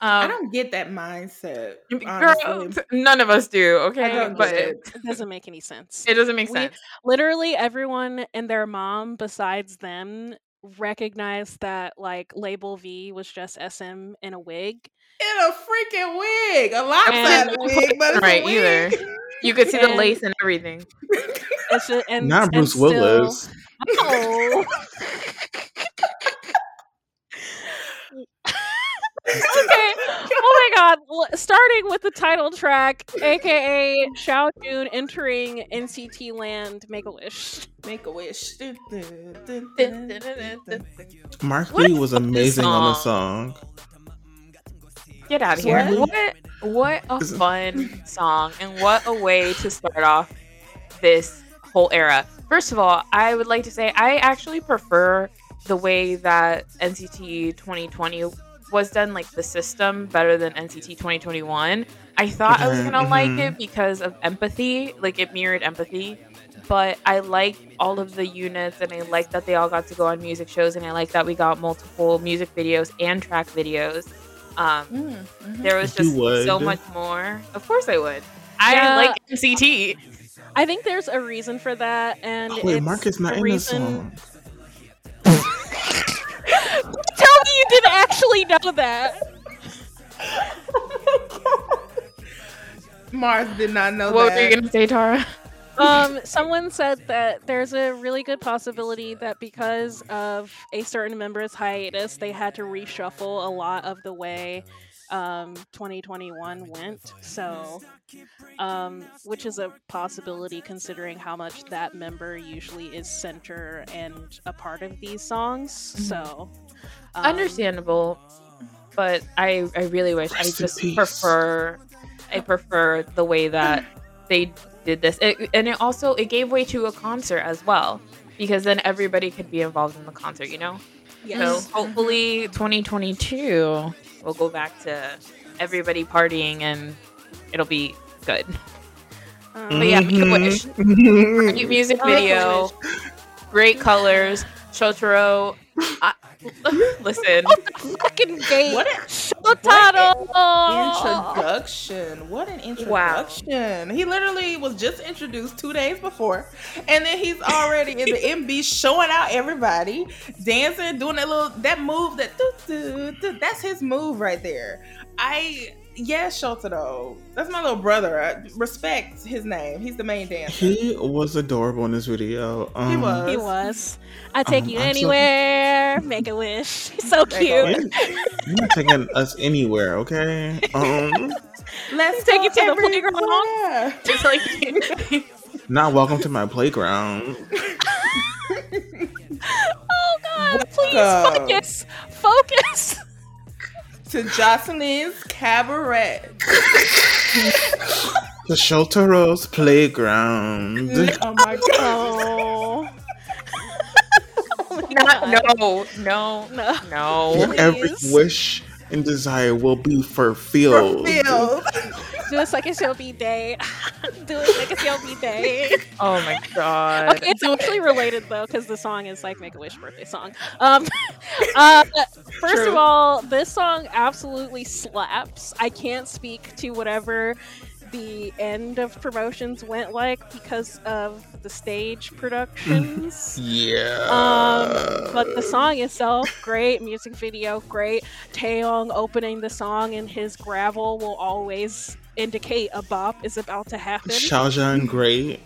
I Um, don't get that mindset. girl, none of us do. Okay, but it, it. It doesn't make any sense. It doesn't make We- sense. literally everyone and their mom besides them recognized that like label V was just SM in a wig. In a freaking wig, a lopsided And- wig, but it's Right, a wig. either. You could see the lace and everything. [laughs] It's ju- and, Not and Bruce still- Willis. Oh. [laughs] okay. Oh my god. L- Starting with the title track, aka Xiao Jun entering NCT land Make a Wish. Make a wish. Mark What Lee was amazing on the song? song. Get out of here. What? What what a fun song and what a way to start off this whole era. First of all, I would like to say I actually prefer the way that NCT 2020 was done like the system better than NCT 2021. I thought I was Mhm, going to like it because of empathy, like it mirrored empathy. But I like all of the units and I like that they all got to go on music shows and I like that we got multiple music videos and track videos. Um, Mm, mhm. there was just so much more. Of course, I would. I Yeah. like NCT. I think there's a reason for that, and Oh, wait, it's Mark is not a in the reason. song. [laughs] Tell me you didn't actually know that. [laughs] Mars did not know that. What that. were you gonna say, Tara? Um, someone said that there's a really good possibility that because of a certain member's hiatus, they had to reshuffle a lot of the way um, 2021 went. So, um, which is a possibility considering how much that member usually is center and a part of these songs. So, um, Understandable, but I I really wish I Rest in just prefer I prefer the way that they did this, it, and it also it gave way to a concert as well because then everybody could be involved in the concert. You know. Yes. So hopefully 2022 we'll go back to everybody partying and it'll be good. Um, But yeah, Make a Wish. Great music [laughs] video, great colors. Shotaro. I, [laughs] listen, fucking gate. What a- Shotaro! Introduction. What an introduction. He literally was just introduced two days before. And then he's already in the MV showing out everybody, dancing, doing that little that move that that's his move right there. I yes, though. That's my little brother. I respect his name. He's the main dancer. He was adorable in this video. Um, He was. He was. I take Um, you I'm so- anywhere. Make a wish. [laughs] He's so There you cute. You're not taking us anywhere, okay? Um, Let's Take go you to the playground. it's like [laughs] not welcome to my playground. [laughs] Oh God! Please focus. Focus. To Jocelyn's cabaret. The Shotaro's playground. Oh my god. Oh. [laughs] not, no, no, No. no. Where every wish and desire will be fulfilled. Phil. Do a second show B day. [laughs] Do a second show B day. Oh my god. Okay, it's actually related though, because the song is like Make a Wish birthday song. Um, [laughs] uh, first of all, this song absolutely slaps. I can't speak to whatever the end of promotions went like because of the stage productions. [laughs] Yeah. Um, but the song itself, great. Music video, great. Taeyong opening the song and his gravel will always indicate a bop is about to happen. Xiaojun great.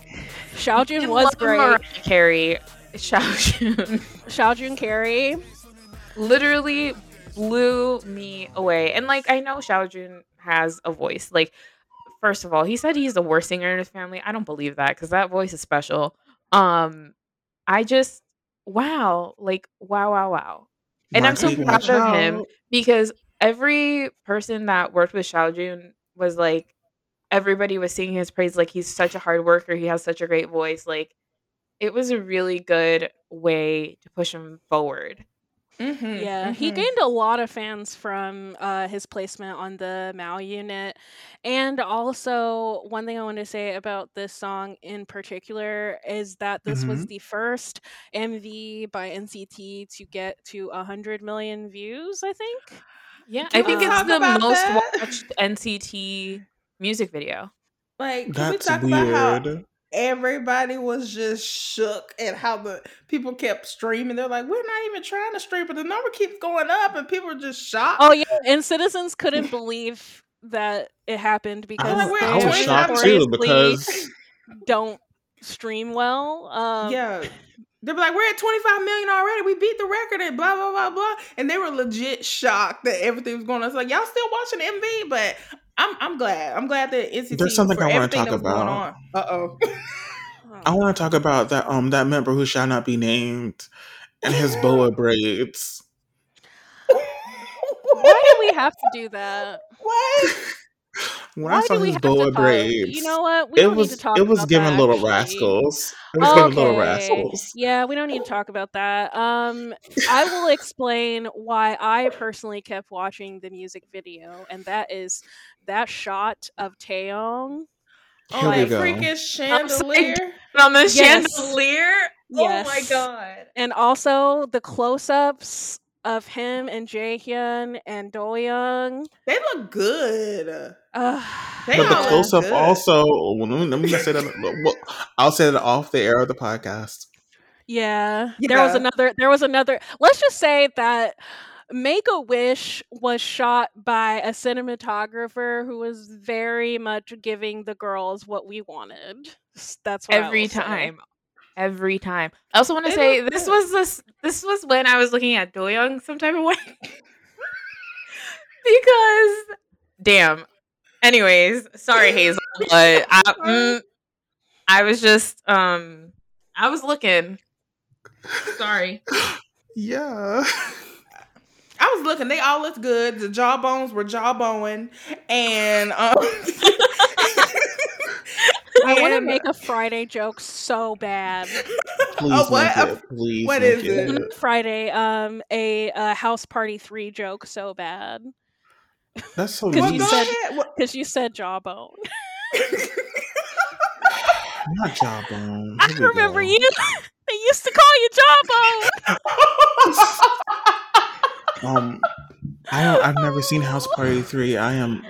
Xiaojun was love great. Mariah Carey. Xiaojun Xiaojun Carey. literally blew me away. And like I know Xiaojun has a voice. Like first of all, he said he's the worst singer in his family. I don't believe that because that voice is special. Um, I just wow, like wow, wow, wow. And I'm so proud watch of him because every person that worked with Xiaojun was like everybody was singing his praise like he's such a hard worker he has such a great voice like it was a really good way to push him forward Mhm, Yeah, he mhm. gained a lot of fans from uh, his placement on the Mao unit. And also, one thing I want to say about this song in particular is that this was the first MV by NCT to get to 100 million views, I think. yeah Can i think we it's the most that? watched nct music video Like, can That's we talk about how weird. Everybody was just shook at how the people kept streaming? They're like, we're not even trying to stream, but the number keeps going up, and people are just shocked. Oh, yeah. And citizens couldn't believe that it happened because like, we're they I was shocked too because don't stream well. Um, yeah. They were like, we're at 25 million already. We beat the record and blah, blah, blah, blah. And they were legit shocked that everything was going on. It's like, y'all still watching MV, but I'm I'm glad. I'm glad that NCT There's something for I wanna talk that was going about. Uh-oh. Oh. [laughs] I want to talk about that um that member who shall not be named and his boa [laughs] braids. Why do we have to do that? what? [laughs] When Why I saw do we his have to boa talk? braids, You know what? We it don't was need to talk it was about giving that, little actually. rascals. It was giving little rascals. Yeah, we don't need to talk about that. Um, I will explain why I personally kept watching the music video, and that is that shot of Taeyong. Oh, Here we like go. freaking chandelier. [laughs] on the Yes. chandelier oh my god and also the close-ups of him and Jaehyun and Doyoung. They look good. Uh, They But the close up good. also. Let me, let me say that. Well, I'll say that off the air of the podcast. yeah, there was another. There was another. Let's just say that Make a Wish was shot by a cinematographer who was very much giving the girls what we wanted. That's what every will time every time i also want to say this was this this was when i was looking at doyoung some type of way [laughs] because damn. Anyways, sorry Hazel, but I [laughs] mm, I was just um I was looking. Sorry. [laughs] Yeah. I was looking; they all looked good. The jawbones were jawbone, and um, [laughs] I want to make a Friday joke so bad. [laughs] Please Oh, what? make it. Please what make is it. it? Friday, um, a, uh house party three joke so bad That's so [laughs] 'Cause Well, you go said- because you said jawbone. Not jawbone. I Here we remember go. you. they used to call you jawbone. Um, I don't. I've never seen House Party three. I am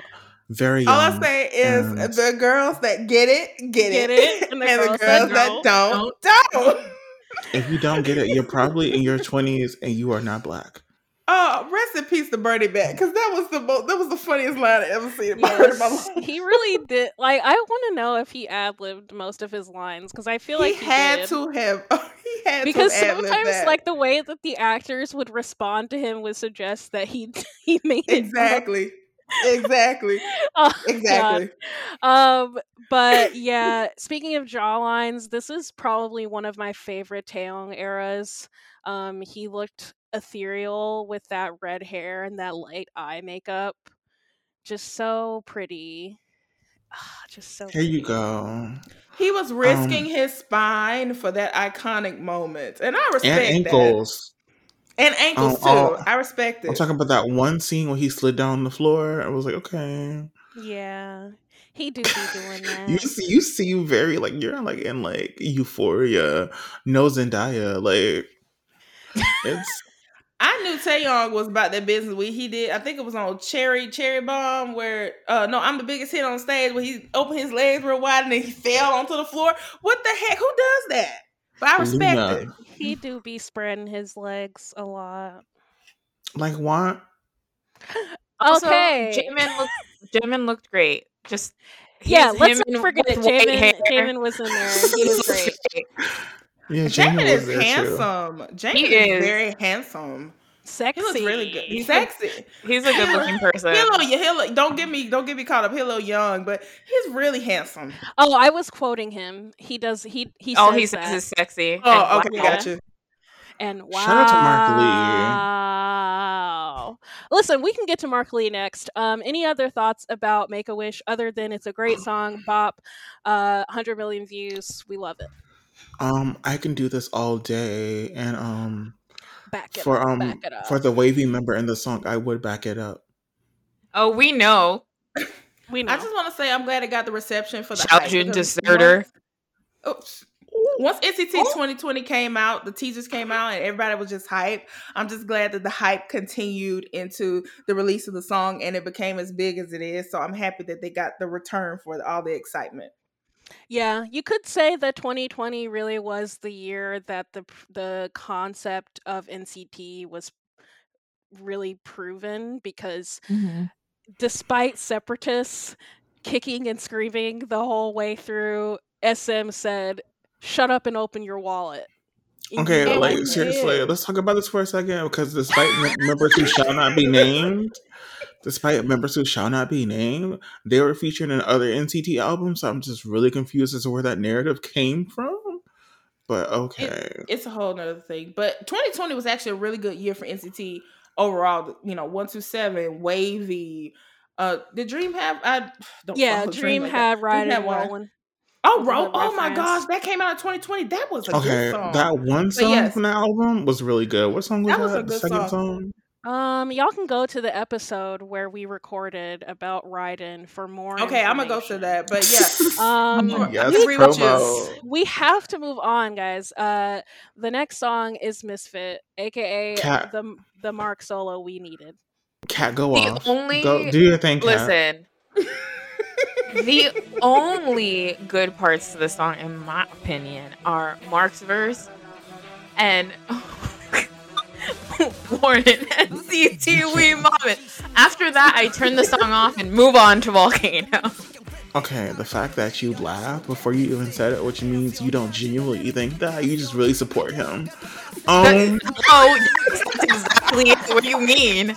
very young. All I say is and- the girls that get it, get, Get it, it, [laughs] and the girls that that don't, don't. If you don't get it, you're probably in your twenties and you are not black. Oh, rest in peace to Bernie Mac, because that was the most, that was the funniest line I ever seen in my, heard in my life. [laughs] he really did. Like, I want to know if he ad libbed most of his lines because I feel like he he, had did. to have. [laughs] He had because to ad-lib sometimes that. like the way that the actors would respond to him would suggest that he he made it exactly, exactly, [laughs] Oh, God. exactly. Um, but yeah, speaking of jawlines, this is probably one of my favorite Taeyong eras. Um, he looked ethereal with that red hair and that light eye makeup. Just so pretty. Ah, Just so Here you pretty. go. He was risking Um, his spine for that iconic moment, and I respect And that. Ankles. and ankles Um, oh, too. I respect it. I'm talking about that one scene where he slid down the floor. I was like, okay. Yeah. He do be doing [laughs] that. You see, you seem very like you're like in like Euphoria, no Zendaya. Like it's [laughs] I knew Taeyong was about that business when he did. I think it was on Cherry Cherry Bomb where uh no, I'm the biggest hit on stage where he opened his legs real wide and then he fell onto the floor. What the heck? Who does that? But I respect Luna. it. He do be spreading his legs a lot. like what? Also, Okay. Jaemin looked Jaemin looked great. Just Yeah, let's not forget with white Jaemin. Jaemin was in there. [laughs] He was great. Yeah, Jaemin Jamie is was there too. handsome. Jaemin He is. is. very handsome. Sexy. He looks really good. He's Sexy. He's a good looking person. He a little, he a little, don't get me don't get me caught up. He a little young, but he's really handsome. Oh, I was quoting him. He does. He he. All says he says that. is sexy. Oh, and okay, wow. gotcha. And wow. Shout out to Mark Wow. Listen, we can get to Mark Lee next. Um, any other thoughts about Make a Wish other than it's a great song, bop, uh, 100 million views. We love it. Um, I can do this all day, and um, Back it for up. um, back it up. for the WayV member in the song, I would back it up. Oh, we know. [coughs] we know. I just want to say I'm glad it got the reception for the Shout hype, you deserter. Once, oops. once NCT 2020 came out, the teasers came out, and everybody was just hype. I'm just glad that the hype continued into the release of the song, and it became as big as it is. So I'm happy that they got the return for all the excitement. Yeah, you could say that 2020 really was the year that the the concept of NCT was really proven because mm-hmm. despite separatists kicking and screaming the whole way through, SM said, "Shut up and open your wallet." Okay, you know like it. seriously, let's talk about this for a second because despite mem- members who shall not be [laughs] named, despite members who shall not be named, they were featured in other NCT albums. So I'm just really confused as to where that narrative came from. But okay, It's a whole nother thing. But 2020 was actually a really good year for NCT overall. You know, one two seven, WayV. Uh, did Dream have? I don't Yeah, follow Dream like that. had Dream Ride and one. Oh, was a Ro- oh my gosh, that came out in 2020. That was a okay, good song. that one song yes. from the album was really good. What song was That that? was a the good second song. song. Um, y'all can go to the episode where we recorded about Raiden for more. okay, I'm gonna go to that. But yeah, Um, Yes, I agree with you. promo. we have to move on, guys. Uh, the next song is Misfit, aka Cat. the the Mark solo we needed. Cat, go The off. only- go, do your thing, Cat. Listen. [laughs] the only good parts to the song, in my opinion, are Mark's verse and [laughs] [laughs] Warren and CT Wee Moment. After that, I turn the song off and move on to Volcano. Okay, the fact that you laughed before you even said it, which means you don't genuinely think that, you just really support him. Um, oh, that's exactly what do you mean.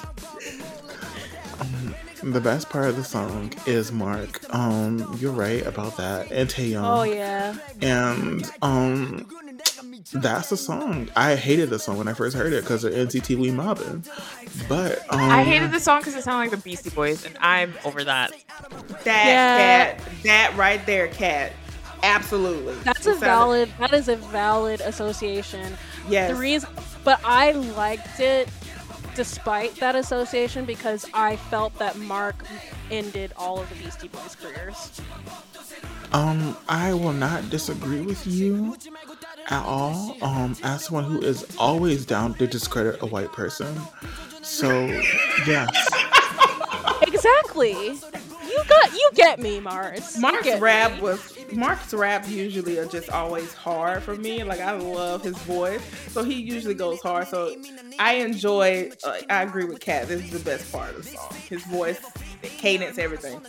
oh The best part of the song is Mark. Um, you're right about that, and Taeyong. Oh yeah. And um, that's the song. I hated the song when I first heard it because of NCT We Mobbing. But um, I hated the song because it sounded like the Beastie Boys, and I'm over that. That Yeah. cat, that right there, cat. Absolutely. That's It a valid. That is a valid association. Yes. The reason, but I liked it despite that association because I felt that Mark ended all of the Beastie Boys' careers. Um, I will not disagree with you at all. Um, as someone who is always down to discredit a white person. So, yes. [laughs] Exactly. You got. You get me, Mars. You Mark's rap me. was Mark's rap usually are just always hard for me. Like I love his voice, so he usually goes hard. So I enjoy. Uh, I agree with Kat. This is the best part of the song. His voice, the cadence, everything.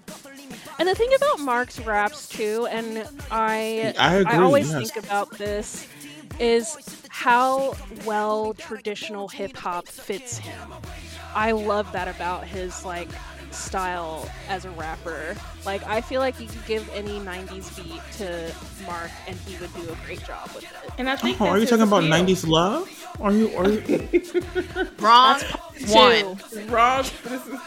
And the thing about Mark's raps too, and I I agree, always yes. think about this is how well traditional hip hop fits him. I love that about his like style as a rapper. Like I feel like you could give any 90s beat to Mark and he would do a great job with it. And I think Oh, are you talking about appeal. 90s love? Are you? Are you? [laughs] Wrong one. Two. Wrong. This is-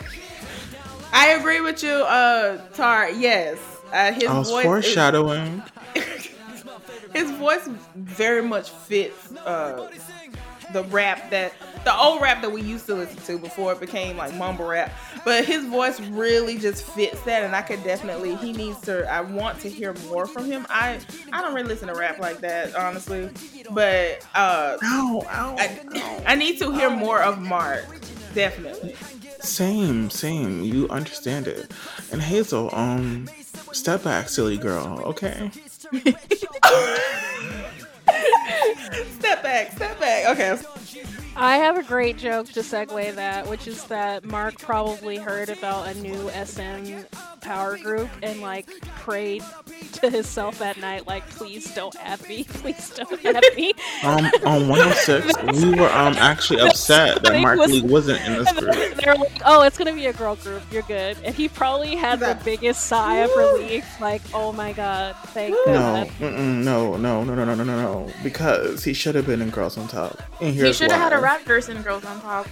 I agree with you, uh, Tar. Yes, uh, his I was voice. is- foreshadowing. [laughs] his voice very much fits uh, the rap that the old rap that we used to listen to before it became like mumble rap. But his voice really just fits that, and I could definitely he needs to. I want to hear more from him. I I don't really listen to rap like that honestly, but uh, Ow, ow, I, I need to hear more of Mark. Definitely. Same, same. You understand it. And Hazel, um, step back, silly girl. Okay. [laughs] [laughs] Step back, step back. Okay. I have a great joke to segue that, which is that Mark probably heard about a new SM power group and like prayed to himself at night, like, please don't have me, please don't have me. um, on 106, we were um actually upset that Mark was, Lee wasn't in this group. [laughs] They're like, oh, it's gonna be a girl group, you're good. And he probably had the biggest sigh of relief, like, oh my god, thank no, God. No, no, no, no, no, no, no, no, because he should have been in Girls on Top. And here's he should have had a why. rap verse in Girls on Top.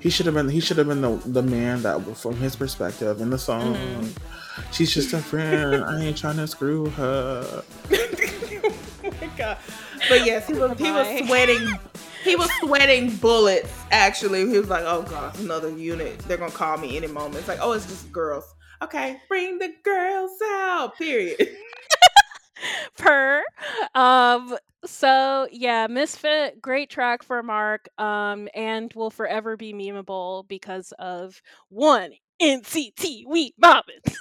He should have been. He should have been the the man that, from his perspective, in the song. Mm-hmm. She's just a friend. I ain't trying to screw her. [laughs] oh my god. But yes, he was he was sweating he was sweating bullets actually. He was like, Oh god, another unit. They're gonna call me any moment. It's like, oh it's just girls. Okay, bring the girls out. Period. [laughs] per. Um, so yeah, Misfit, great track for Mark, um, and will forever be memeable because of one NCT we bobbin. [laughs]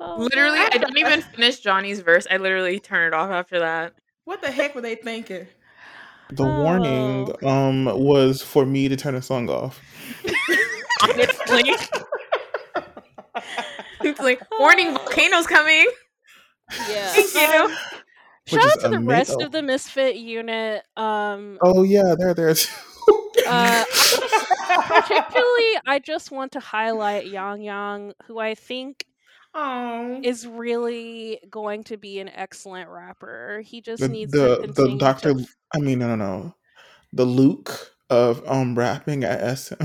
Oh, Literally, God. I don't even finish Johnny's verse. I literally turn it off after that. What the heck were they thinking? The warning um was for me to turn the song off. [laughs] [laughs] Honestly. [laughs] it's like, warning, volcano's coming. yeah. Thank [laughs] You know? Shout out to the ama- rest of the Misfit unit. Um, Oh yeah, they're there too. uh, [laughs] particularly, I just want to highlight Yang Yang, who I think Oh is really going to be an excellent rapper. He just the needs to the, the doctor. to I mean, no, no, no. The Luke of um rapping at SM.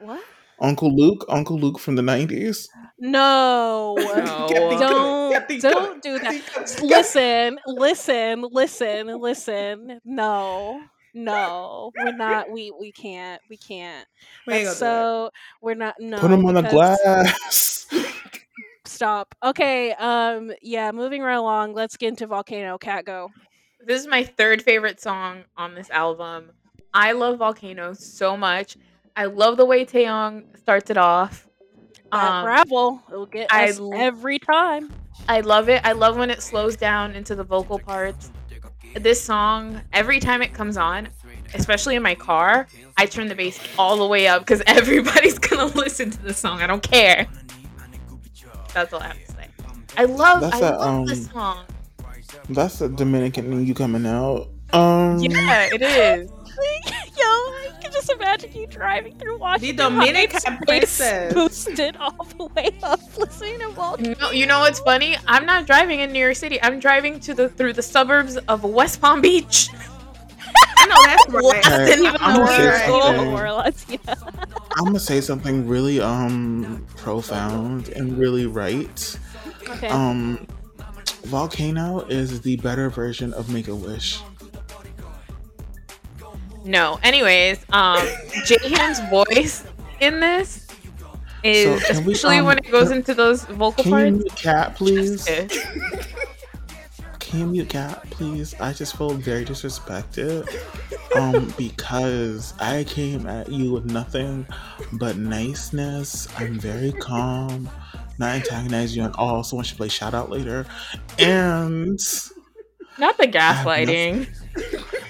what? Uncle Luke, Uncle Luke from the nineties. No. No. Don't don't do that. coming. Listen, listen, listen, listen. No. No. We're not we we can't. We can't. We That's so we're not no Put him on the glass. Stop. Okay, um yeah, moving right along. Let's get into Volcano Cat Go. This is my third favorite song on this album. I love Volcano so much. I love the way Taeyong starts it off. That Um, gravel, it'll get I us every time. I love it. I love when it slows down into the vocal parts. This song, every time it comes on, especially in my car, I turn the bass all the way up because [laughs] everybody's gonna [laughs] listen to the song. I don't care. That's all I have to say. I love, That's I a, love this um, song. That's the Dominican in you coming out. Um, Yeah, it is. [laughs] Yo, I can just imagine you driving through Washington. The Dominican Heights, princess. boosted all the way up, listening to Walter. No, you know what's funny? I'm not driving in New York City. I'm driving to the through the suburbs of West Palm Beach. [laughs] I know that's [laughs] right. I didn't even I'm gonna say something. I'm gonna say something really um profound and really right. Okay. Um, Volcano is the better version of Make a Wish. No. Anyways, um, Jaehyun's voice in this is So, can we, especially um, when it goes into those vocal Can you parts. mute Cat, please? Can you mute Cat, please? I just feel very disrespected. Um, because I came at you with nothing but niceness. I'm very calm, not antagonizing you at all. Someone should play shout out later. And Not the gaslighting.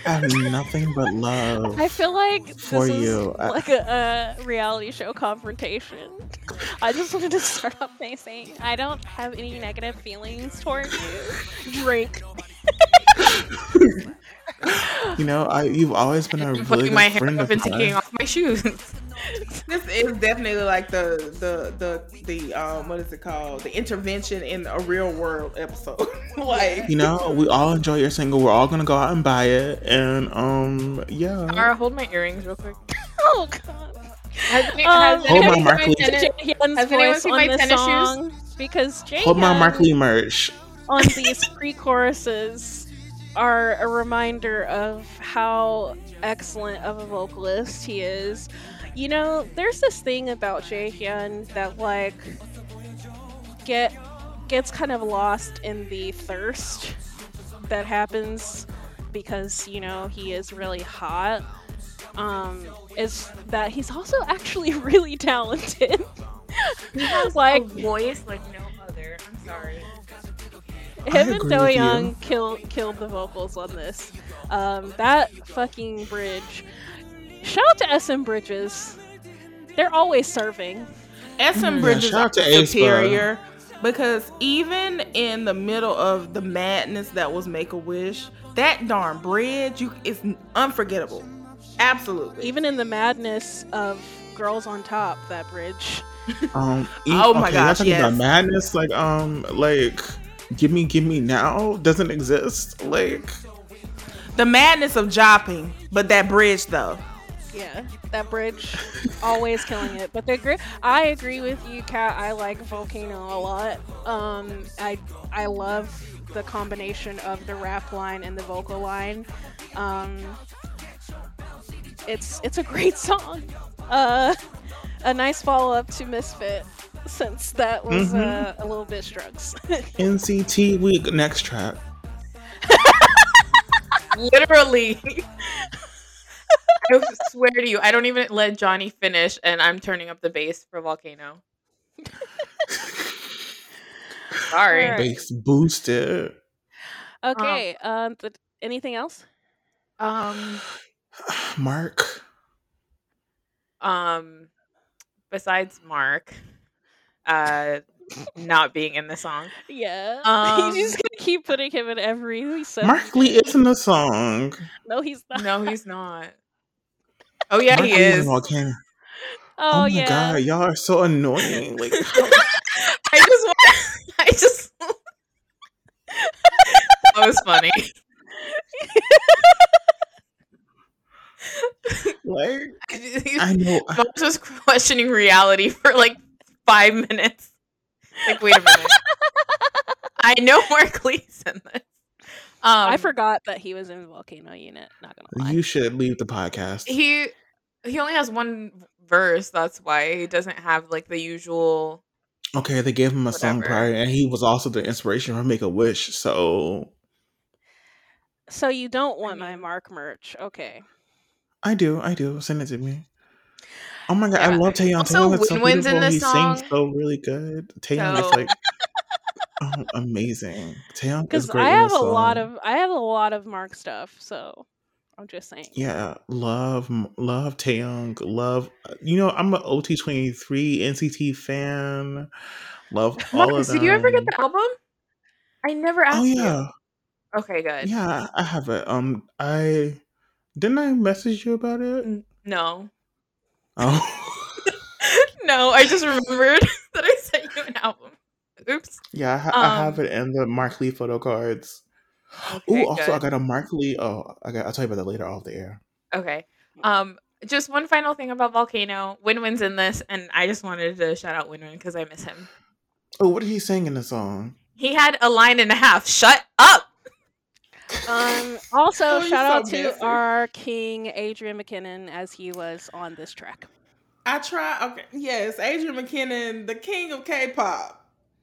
I have nothing but love. I feel like this for is you. Like a, a reality show confrontation. I just wanted to start off by saying I don't have any negative feelings towards you. Drink. [laughs] You know, I you've always been a [laughs] really Putting good my hair friend up of and taking off my shoes. [laughs] This is definitely like the the the the um what is it called? The intervention in a real world episode. [laughs] like You know, we all enjoy your single. We're all gonna go out and buy it, and um, yeah. Ara, hold my earrings real quick. [laughs] Oh god. Has, any- Um, has Hold anyone my seen Mark Lee. Has anyone seen my tennis song because Jaehyun Hold my Mark Lee merch. on these pre-choruses are a reminder of how excellent of a vocalist he is. You know, there's this thing about Jaehyun that like get gets kind of lost in the thirst that happens because you know he is really hot. Um, is that he's also actually [laughs] really talented. [laughs] Like a voice like no other. I'm sorry. I him and Do with you. Young killed killed the vocals on this. Um, that fucking bridge. Shout out to SM Bridges. They're always serving. SM Bridges shout out to are superior because even in the middle of the madness that was Make a Wish, that darn bridge you is unforgettable. Absolutely. Even in the madness of Girls on Top, that bridge. Um, [laughs] e- Oh my okay, gosh, y'all talking about madness? Like, um, like, give me, give me now doesn't exist. Like, the madness of jopping, but that bridge though. Yeah, that bridge, always killing it. But the gr- I agree with you, Kat. I like Volcano a lot. Um, I I love the combination of the rap line and the vocal line. Um, it's it's a great [laughs] song. Uh, a nice follow up to Misfit, since that was Mhm. uh, a little bit drugs. [laughs] NCT week next track. [laughs] Literally. I swear to you, I don't even let Johnny finish, and I'm turning up the bass for Volcano. [laughs] Sorry. Alright. Bass boosted. okay. Um, th- anything else? Um, [sighs] Mark. um, besides Mark, uh, not being in the song. Yeah. [laughs] Um, he's just gonna keep putting him in every. So Mark Lee isn't the song. no, he's not. No, he's not. Oh yeah, Mark he Lee is. Volcano. Oh, Oh, my yeah. god, y'all are so annoying. Like, [laughs] I just want. I just. [laughs] that was funny. like I I know. was just questioning reality for like five minutes. Like, wait a minute. [laughs] I know Mark Lee's in this. Um, I forgot that he was in the Volcano Unit. Not gonna lie. You should leave the podcast. He he only has one verse. That's why he doesn't have like the usual. Okay, they gave him a song Whatever. prior, and he was also the inspiration for Make a Wish. So so you don't want my Mark merch? Okay. I do, I do. Send it to me. Oh my god, I love Taeyong. Also, Taeyong is so Winwin's in beautiful. this he song. sings so really good. Taeyong So- is like oh, amazing. Taeyong is Because. I have a lot of I have a lot of Mark stuff. So I'm just saying. yeah, love, love Taeyong. Love, you know, I'm an OT23 NCT fan. Love [laughs] all of them. did you ever get the album? I never asked Oh you. yeah, Okay, good. yeah, I have it. Um, I didn't I message you about it. No. Oh, [laughs] no, I just remembered [laughs] that I sent you an album. Oops. yeah, I, ha- I Um, have it in the Mark Lee photo cards. Okay, Ooh, also, I got a Mark Lee. Oh, I got, I'll tell you about that later off the air. Okay. Um, just one final thing about Volcano. Winwin's in this, and I just wanted to shout out Winwin because I miss him. Oh, what did he sing in the song? He had a line and a half. Shut up. [laughs] Um, also, Oh, you're shout out so to messy. our king Adrian McKinnon as he was on this track. I try. Okay, yes, Adrian McKinnon, the king of K-pop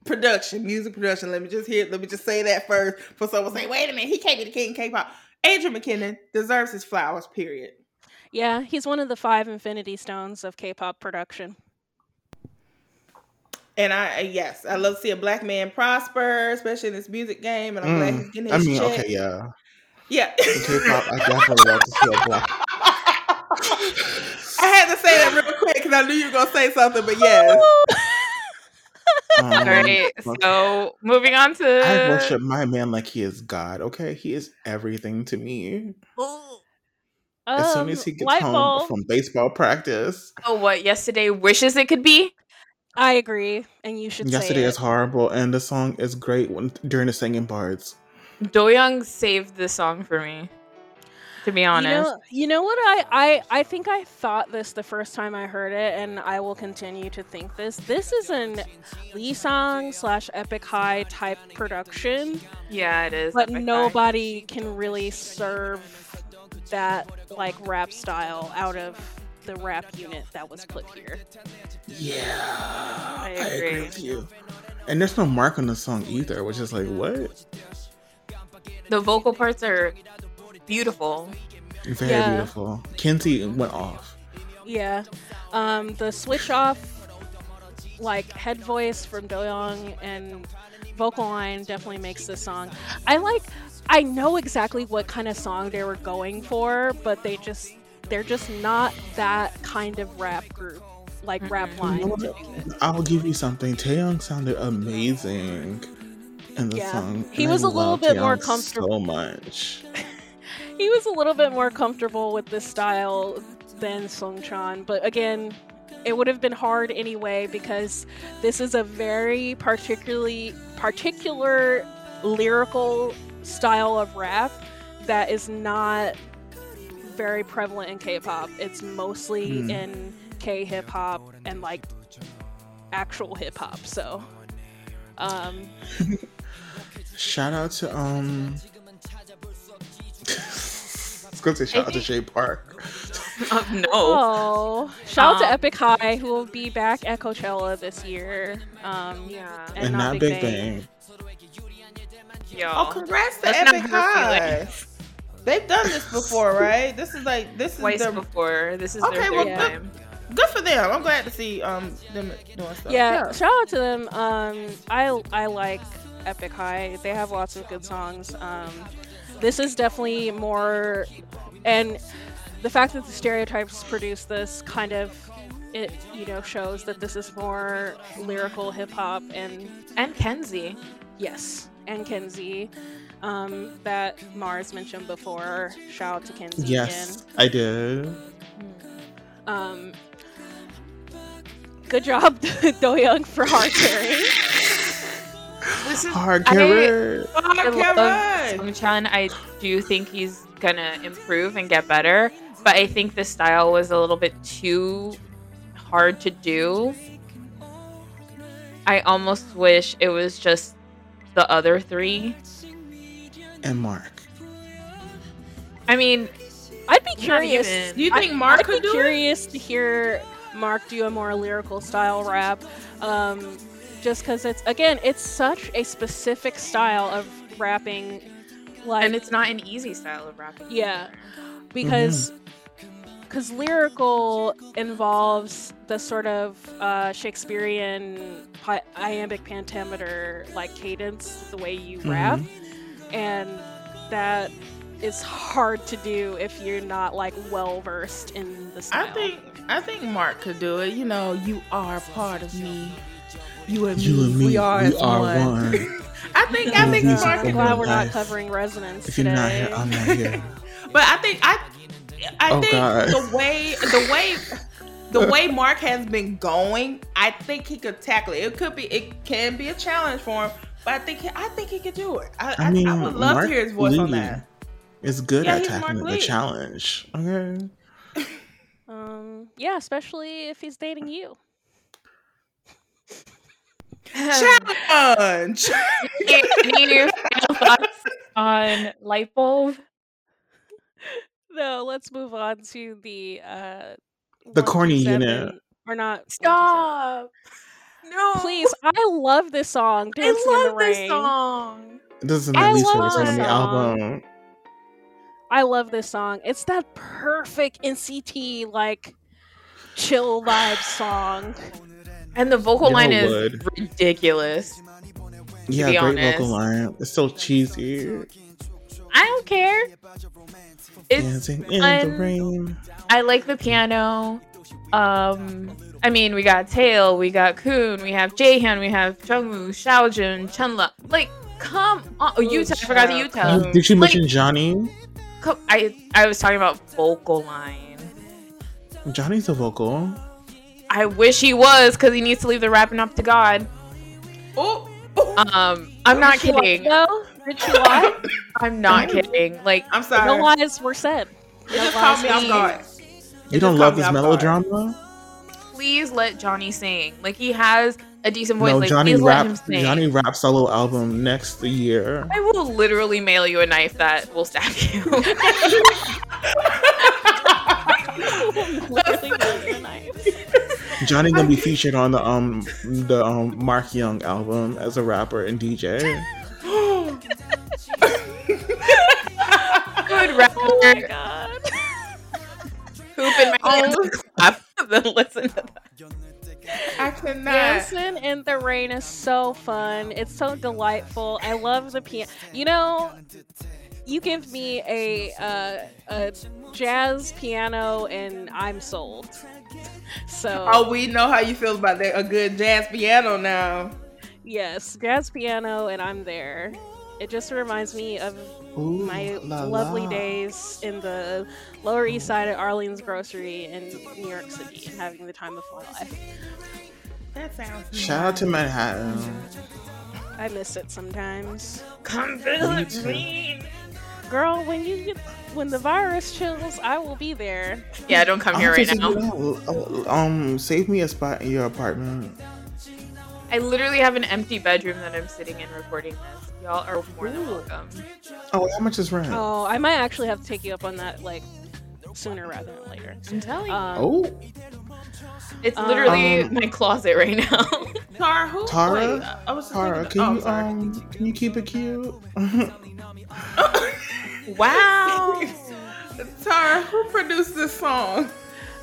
production, music production. Let me just hear. Let me just say that first, for someone say, "Wait a minute, he can't be the king of K-pop." Andrew McKinnon deserves his flowers. Period. Yeah, he's one of the five Infinity Stones of K-pop production. And I, yes, I love to see a black man prosper, especially in this music game. And I'm glad Mm, he's getting his I mean, check. okay, yeah. Yeah. In K-pop, I definitely love to see a black. [laughs] I had to say that real quick because I knew you were gonna say something, but yes. [laughs] Um, All right. look, So moving on to. I worship my man like he is God. Okay, he is everything to me. As soon as Um, he gets light home bulb. from baseball practice, Oh, what yesterday wishes it could be. I agree, and you should yesterday say is horrible, and the song is great when, during the singing parts. Doyoung saved this song for me. To be honest, You know, you know what I, I I think I thought this the first time I heard it, and I will continue to think this. This is an Lee Song slash Epik High type production, yeah, it is. but Epik High. nobody can really serve that like rap style out of the rap unit that was put here. Yeah, I agree. agree with you. And there's no mark on the song either, which is like what? The vocal parts are beautiful. Very Yeah. beautiful. Kenzie went off. Yeah, um, the switch off, like head voice from Doyoung and vocal line definitely makes this song. I like. I know exactly what kind of song they were going for, but they just they're just not that kind of rap group, like rap line. You know to what? do this. I'll give you something. Taeyong sounded amazing in the Yeah. song. He was I a little love bit more comfortable. So much. [laughs] He was a little bit more comfortable with this style than Sung Chan, but again, it would have been hard anyway because this is a very particularly particular lyrical style of rap that is not very prevalent in K-pop. It's mostly Hmm. in K-hip hop and like actual hip hop. So, um, [laughs] Shout out to um. I was gonna say shout out to think- Shay Park. Oh, no. Oh, shout out to Um, Epik High, who will be back at Coachella this year. Um, Yeah. and, And, not Big Bang. Yo. Oh, congrats to Epik High. They've done this before, right? This is like this is Twice the, before. This is Okay, their well, third good. time. good for them. I'm glad to see um them doing stuff. yeah, shout out to them. Um, I I like Epik High. They have lots of good songs. Um, this is definitely more, and the fact that the stereotypes produce this kind of it you know shows that this is more lyrical hip hop and And Kenzie. yes and Kenzie. Um, that Mars mentioned before. Shout out to Kenzie again. Yes, I did. Um, good job, [laughs] Doyoung, for hard carrying. This is Hard I- carrot. Oh, I love. Sung I do think he's gonna improve and get better, but I think the style was a little bit too hard to do. I almost wish it was just the other three. And Mark. I mean, I'd be curious. even. Do you I- think Mark I'd could be do it? curious to hear Mark do a more lyrical style rap. Um, just because it's again, it's such a specific style of rapping. Like, and it's not an easy style of rapping. Yeah. because because lyrical involves the sort of uh, Shakespearean pi- iambic pentameter like cadence, the way you rap, and that is hard to do if you're not like well versed in the style. I think I think Mark could do it. You know, you are part of me. You and You me, and me, we are, we are one. one. [laughs] I think I think Music Mark I'm glad we're not covering resonance If you're today. not here, I'm not here. [laughs] But I think I I Oh, think God. the way the way the [laughs] way Mark has been going, I think he could tackle it. It could be, it can be a challenge for him, but I think, he, I think he could do it. I, I, I mean, I would love Mark to hear his voice on Lee that. is good Yeah, at he's Mark tackling the challenge. Okay. Um, yeah, especially if he's dating you. Challenge. Any any final thoughts on light bulb? No, let's move on to the uh The corny through unit. seven- Or not. one through seven. Stop. No. Please, I love this song. I Dancing in the love this Rain. song. This is I least favorite song on the album. I love this song. It's that perfect NCT like chill vibe song. And the vocal line is Would. ridiculous. Yeah, be great honest. vocal line. It's so cheesy. I don't care. It's Dancing in I'm- the rain. I like the piano. Um, I mean, we got Taeil, we got Kun, we have Jaehyun, we have Jungwoo, Xiaojun, Chenle. Like, come on! Oh, Yuta, I forgot the. You- Did you Like- mention Johnny? Come, I I was talking about vocal line. Johnny's a vocal. I wish he was because he needs to leave the rapping up to God. Oh, Um, I'm not Did she lie, kidding. though? Did she lie? I'm not [coughs] kidding. Like, I'm sorry. no lies were said. it just caught me off guard. You don't love caught this melodrama? please let Johnny sing. Like, he has a decent voice. No, like, Johnny please let him rap. Johnny rap solo album next year. I will literally mail you a knife that will stab you. [laughs] Literally was a knife. Johnny gonna be featured on the um the um Mark Young album as a rapper and DJ. [gasps] Good rapper. Oh my god. Poop in my hands and clap. then listen to that. I could not. Dancing in the rain is so fun. It's so delightful. I love the piano. You know, you give me a uh, a jazz piano and I'm sold. So Oh, we know how you feel about that. A good jazz piano now. yes, jazz piano and I'm there. It just reminds me of Ooh, my la lovely la. days in the Lower East Side at Arlene's Grocery in New York City and having the time of my life. That sounds. Shout out to Manhattan. I miss it sometimes. Come Me visit too. me. Girl, when you get when the virus chills, I will be there. Yeah, don't come here right now. you. Um, save me a spot in your apartment. I literally have an empty bedroom that I'm sitting in recording this. Y'all are more than welcome. Oh, how much is rent? Oh, I might actually have to take you up on that like sooner rather than later. I'm telling you. Um, Oh, it's literally Um, my closet right now. [laughs] Tara, who? Tara? Wait, I was Tara, thinking- can oh, you sorry. um can you keep it cute? [laughs] wow. [laughs] Tara, who produced this song?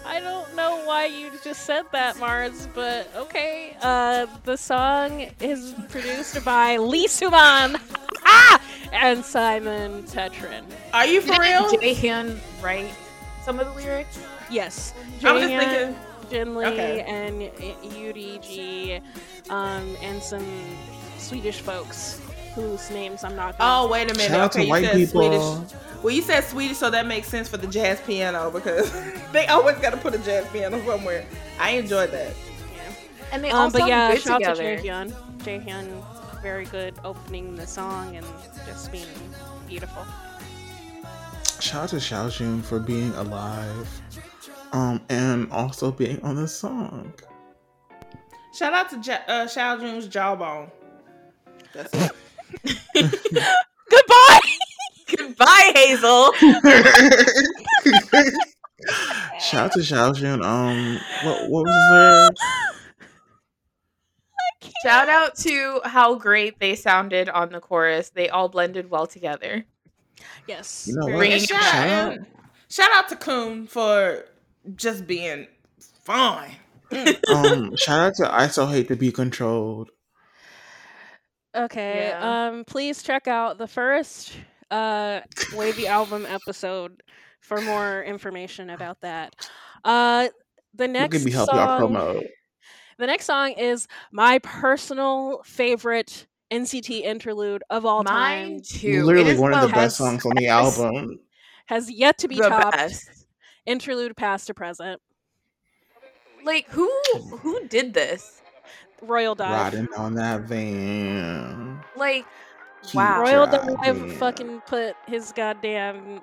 I don't know why you just said that, Mars, but okay. Uh, the song is produced by Lee Soo-man ah! and Simon Petrén. Are you for real? Jay Han write some of the lyrics? Yes, I was just thinking. Jin Lee, Okay. and UDG, um, and some Swedish folks whose names I'm not. Gonna Oh, wait a minute. Shout out to okay, you white said people. Swedish. Well, you said Swedish, so that makes sense for the jazz piano because [laughs] they always got to put a jazz piano somewhere. I enjoyed that. And they Um, all but yeah, good shout out together. to Jaehyun. Jaehyun, very good opening the song and just being beautiful. Shout out to Xiaojun for being alive. Um, and also being on the song. Shout out to ja- uh, Xiaojun's jawbone. That's it. [laughs] Goodbye. Goodbye, Hazel. [laughs] Shout out to Xiaojun. Um, what what was there? Shout out to how great they sounded on the chorus. They all blended well together. yes. You know very what? Bringing And it shout, back. Shout and shout out to Kun for just being fine. [laughs] Um, shout out to I so hate to be controlled. Okay. Yeah. Um, please check out the first uh WayV album episode for more information about that. Uh, the next at me help y'all song. promote. The next song is my personal favorite NCT interlude of all Mine time. too. Literally is one of the the best songs on the album. Has yet to be the topped. best. Interlude past to present. Like who who did this? Royal Dive. Riding on that van. Like Keep Wow. Royal driving. Dive fucking put his goddamn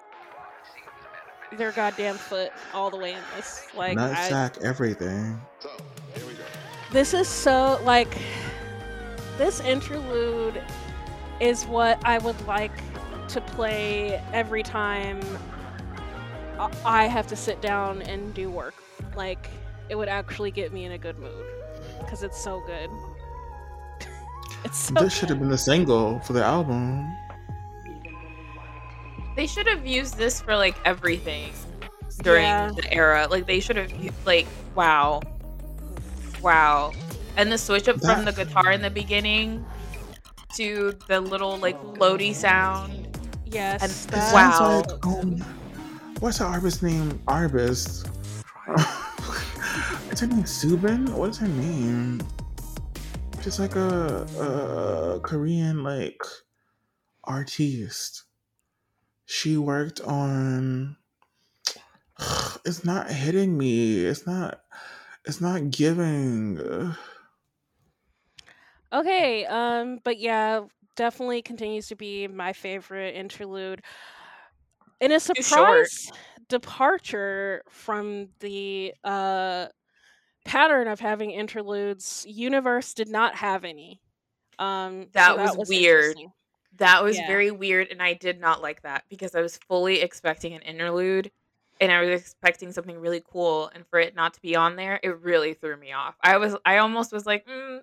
their goddamn foot all the way in this. Like I, Nutsack, everything. this is so like this interlude is what I would like to play every time I- I have to sit down and do work. Like it would actually get me in a good mood because it's so good. [laughs] it's so This should have been the single for the album. they should have used this for like everything during Yeah. the era. Like they should have like wow. Wow. And the switch up from the guitar in the beginning to the little like floaty sound. yes. And- that- It Wow. What's the artist name? Arbist. [laughs] is her name Subin? What is her name? Just like a, a Korean like artiste. She worked on. [sighs] It's not hitting me. It's not. It's not giving. Okay, um, but yeah, definitely continues to be my favorite interlude. In a surprise departure from the uh pattern of having interludes, Universe did not have any. Um, That so was weird. That was Yeah. very weird and I did not like that because I was fully expecting an interlude and I was expecting something really cool and for it not to be on there, it really threw me off. I was I almost was like, mm,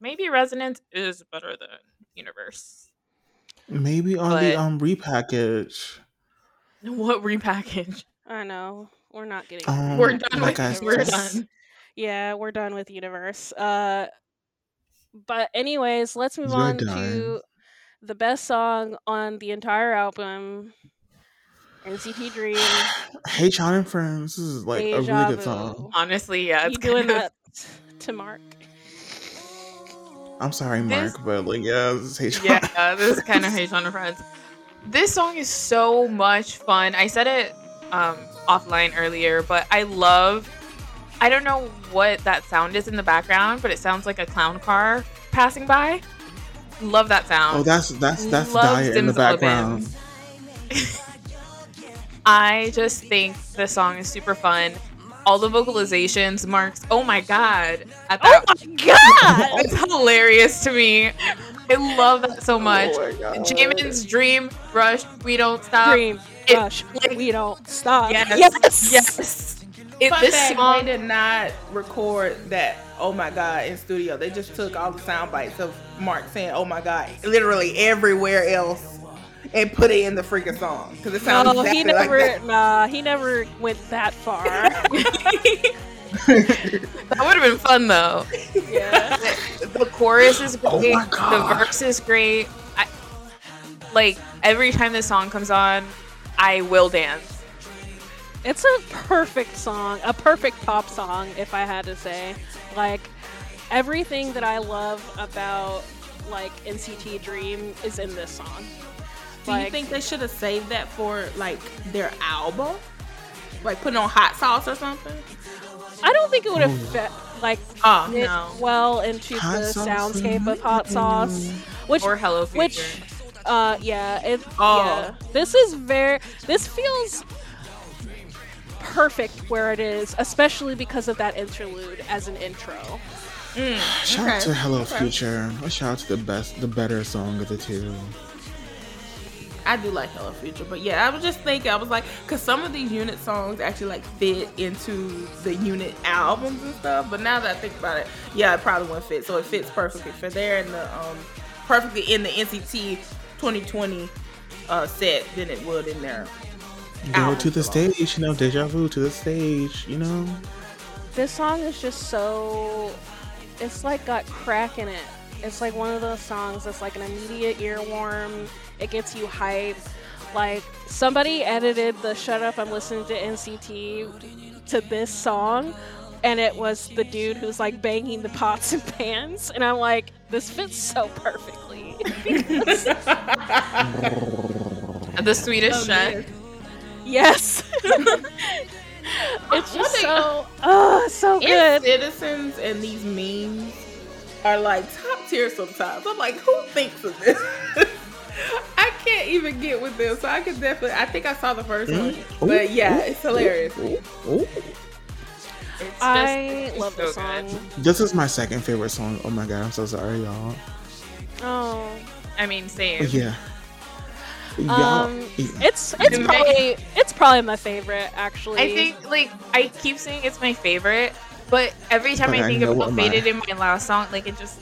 maybe Resonance is better than Universe. Maybe on But- the um repackage. [laughs] What repackage? I know we're not getting. Um, We're done with I we're said- done. Yeah, we're done with Universe. Uh, but anyways, let's move You're on done. to the best song on the entire album, NCT Dream. Hey, Sean and Friends. This is like a really good song. Honestly, yeah, it's you doing of- that to Mark? I'm sorry, This- Mark, but like, yeah, this is Hey, Sean. yeah, this is kind of Hey Sean and Friends. This song is so much fun. I said it um, offline earlier, but I love. I don't know what that sound is in the background, but it sounds like a clown car passing by. Love that sound. Oh, that's that's that's Love Diet in the background. [laughs] I just think the song is super fun. All the vocalizations, Mark's. Oh my god! At Oh my god! [laughs] it's hilarious to me. I love that so [laughs] oh much. Oh. Jaemin's dream, rush, we don't stop. Dream, it- rush, like- we don't stop. Yes, yes, yes. It, Fun this fact, song, they did not record that "Oh my God" in studio. They just took all the sound bites of Mark saying "Oh my God" literally everywhere else and put it in the freaking song because it sounds No, exactly he never. like that. Nah, he never went that far. [laughs] [laughs] that would have been fun though. yeah. The chorus is Oh great. my the God. verse is great. I, like every time this song comes on, I will dance. It's a perfect song, a perfect pop song, if I had to say. Like everything that I love about like NCT Dream is in this song. Do you think they should have saved that for like their album, like putting on hot sauce or something? I don't think it would have fit like Oh fit no. well into Hot the soundscape of hot sauce, which Or Hello Future. which uh yeah it Oh. yeah this is very this feels perfect where it is especially because of that interlude as an intro Shout out to Hello okay. Future. A shout out to the best, the better song of the two. I do like Hello Future, but yeah, I was just thinking, I was like, because some of these unit songs actually like fit into the unit albums and stuff. But now that I think about it, yeah, it probably wouldn't fit. So it fits perfectly for there and the um perfectly in the NCT 2020 uh set than it would in there. Go Album to the song. stage, you know, deja vu to the stage, you know. this song is just so it's like got crack in it it's like one of those songs that's like an immediate earworm it gets you hype like somebody edited the shut up i'm listening to nct to this song and it was the dude who's like banging the pots and pans and i'm like this fits so perfectly [laughs] the Swedish Oh, chef. yes [laughs] It's just so oh so good. citizens and these memes are like top tier sometimes. I'm like, who thinks of this? [laughs] [laughs] I can't even get with them, so I could definitely. I think I saw the first one, Ooh, but yeah, ooh, it's hilarious. Ooh, ooh. It's just, I it's love so this song. good. This is my second favorite song. Oh my god, I'm so sorry, y'all. Oh, I mean, same. Yeah. Y'all, um, it's it's probably it's probably my favorite actually. I think like I keep saying it's my favorite, but every time Okay, I think no, about what am I? Faded in my last song, like it just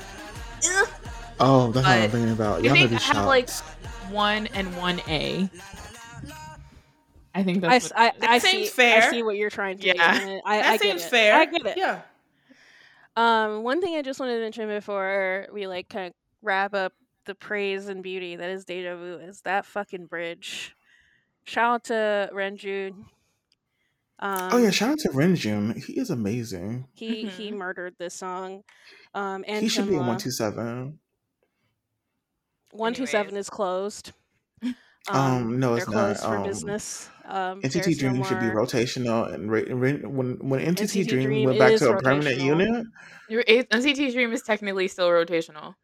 ugh. Oh, that's what I'm thinking about. I Y'all think I be have, like, one and one A. I think that's s- what- I, That I seems see fair. I see what you're trying to Yeah. do. I, That I get seems it. fair. I get it. Yeah. Um, one thing I just wanted to mention before we like kind of wrap up the praise and beauty that is Deja Vu is that fucking bridge. Shout out to Renjun. Um, oh yeah, shout out to Renjun. He is amazing. he he Mhm. murdered this song. Um, and he should be in one two seven. One two seven is closed. Um, no, it's not. closed for Um, business. Um, NCT there's no Dream should be rotational, and ra- ra- when when NTT, NCT Dream, Dream went back to a permanent unit, Your it- NCT Dream is technically still rotational.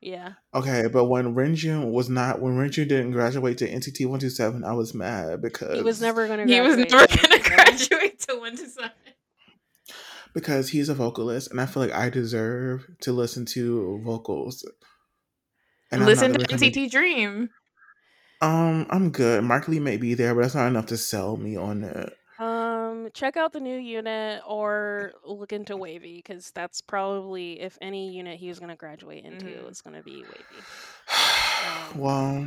Yeah, okay, but when Renjun was not, when Renjun didn't graduate to NCT one two seven, I was mad because he was never gonna. He was graduate never gonna there. graduate to one to seven. because he's a vocalist, and I feel like I deserve to listen to vocals. And Listen to the kind NCT Dream. Um, I'm good. Mark Lee may be there, but that's not enough to sell me on it. Um, check out the new unit or look into WayV because that's probably if any unit he's gonna graduate into, Mhm. it's gonna be WayV. [sighs] well,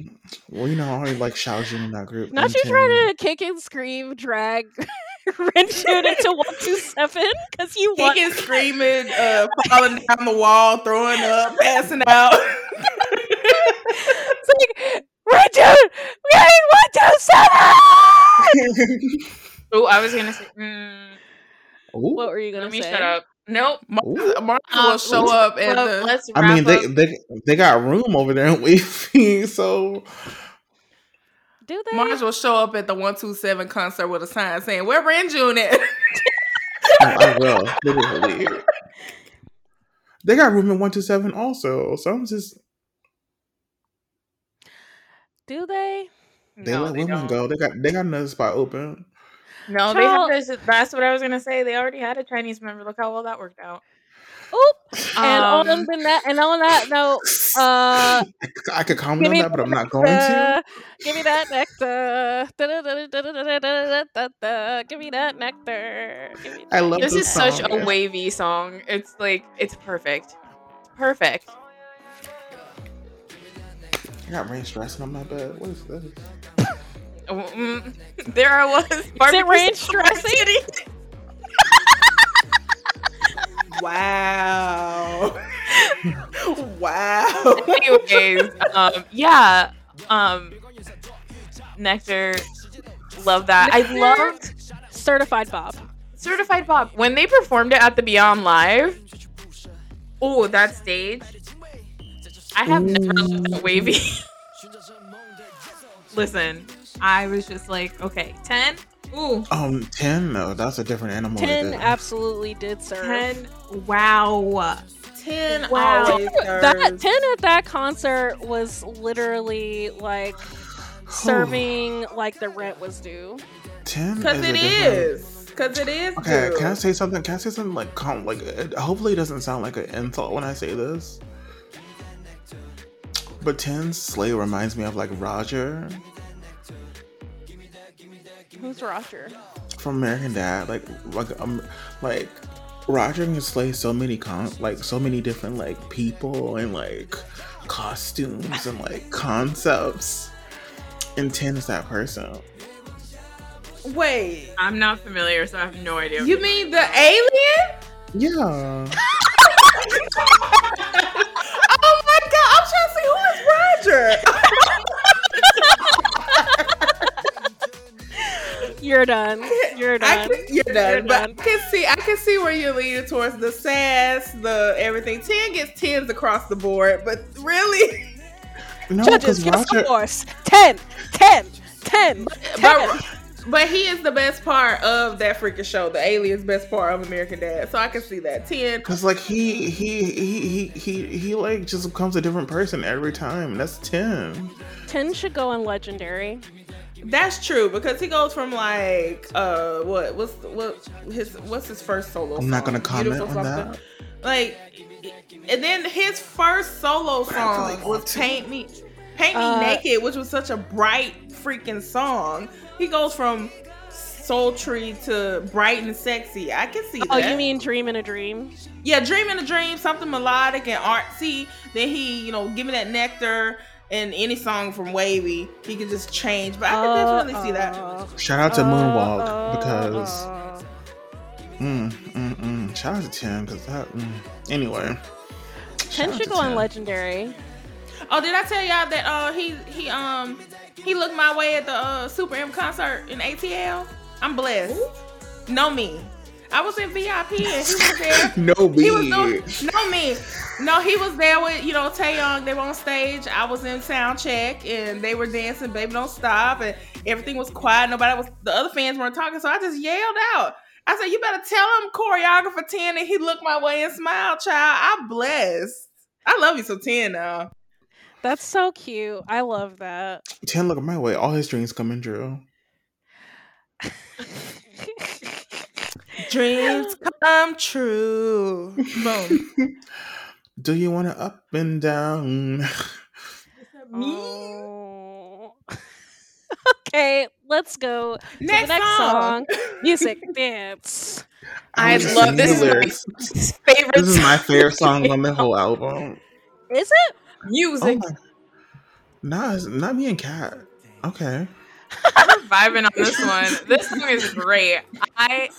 well, you know, I already like Xiaojun in that group. Not and you trying to kick and scream, drag [laughs] Renjun into one two seven because you want. Kicking, screaming, uh, falling down the wall, throwing up, passing out. [laughs] It's like Renjun, we need one two seven. [laughs] Oh, I was gonna say. Mm, Ooh. What were you gonna let me say? shut up. Nope. Ooh. Mark Um, will show up and Well, the. let's I mean, they, they they got room over there in WayV, [laughs] so Do they? Mars will show up at the one two seven concert with a sign saying, "Where Renjun at?" [laughs] no, I will literally. They got room in one two seven also, so I'm just do they? They no, let they women don't. go. They got they got another spot open. No, Child. they have this. That's what I was gonna say. They already had a Chinese member. Look how well that worked out. Oop. And um, on that, and on that note, uh, I could comment on that, but I'm not going to. Give me that nectar. Give me that nectar. I love this. This is song, such a wavy song. It's like it's perfect. It's perfect. I got rain stressing on my bed. What is this? [laughs] There I was. Is it barbecue rain sauce on my stressing? [laughs] wow. [laughs] wow. Anyways, um, yeah, um, Nectar, love that. I loved Certified Bob. Certified Bob. when they performed it at the Beyond Live. Oh, that stage! I have never loved that wavy. [laughs] Listen, I was just like, okay, ten. Ooh, Um, ten? No, that's a different animal. Ten right absolutely did serve. ten. Wow. Ten Wow. always That ten at that concert was literally like [sighs] serving like the rent was due. Ten? Because is a it different- is. Because it is. Okay, good. can I say something? Can I say something like com- like it, hopefully it doesn't sound like an insult when I say this. But Ten's Slay reminds me of like Roger Who's Roger? from American Dad. Like like um like Roger can slay so many con like so many different like people and like costumes and like [laughs] concepts. And Ten is that person. Wait. I'm not familiar, so I have no idea. You mean the alien? Yeah. [laughs] who is Roger. [laughs] You're done. You're I done. can, you're done. You're but done. I can see, I can see where you're leaning towards the sass, the everything. Ten gets tens across the board, but really, No, Judges, give us Roger scores. 10, 10, 10, 10. but But he is the best part of that freaking show. The alien's best part of American Dad. So I can see that. Ten. Cause like he he he he he he like just becomes a different person every time. That's ten. 10 should go on legendary. That's true because he goes from like uh what what's what his what's his first solo? I'm not gonna comment Beautiful on something? that. Like, and then his first solo song really was "Paint Me, Paint Me Uh, Naked," which was such a bright freaking song. He goes from sultry to bright and sexy. I can see Oh, that. you mean Dream in a Dream? yeah, dreaming a dream, something melodic and artsy. Then he, you know, give me that nectar. And any song from WayV, he can just change. But I can definitely see that. Uh, Shout out to Moonwalk uh, because uh, mm, mm, mm. shout out to ten because that mm. anyway. 10 Shout should go on legendary. Oh, did I tell y'all that uh he he um he looked my way at the uh SuperM concert in ATL? I'm blessed. Know me. I was in VIP and he was there. [laughs] No He was doing, no me. No, he was there with, you know, Taeyong. They were on stage. I was in sound check and they were dancing, baby don't stop, and everything was quiet. Nobody was the other fans weren't talking, so I just yelled out. I said, You better tell him choreographer 10 and he looked my way and smiled, child. I'm blessed. I love you so 10 now. That's so cute. I love that. Ten look at my way. All his dreams coming true. Dreams [laughs] come true. Boom. [laughs] Do you want to up and down? Oh. [laughs] okay, let's go to Next the next song. song. Music dance. I was love this. Is my lyrics. favorite. This is my favorite song on the whole album. Is it? Oh music. my. Nah, it's not me and Kat. Okay. I'm vibing on this one. [laughs] This song is great. I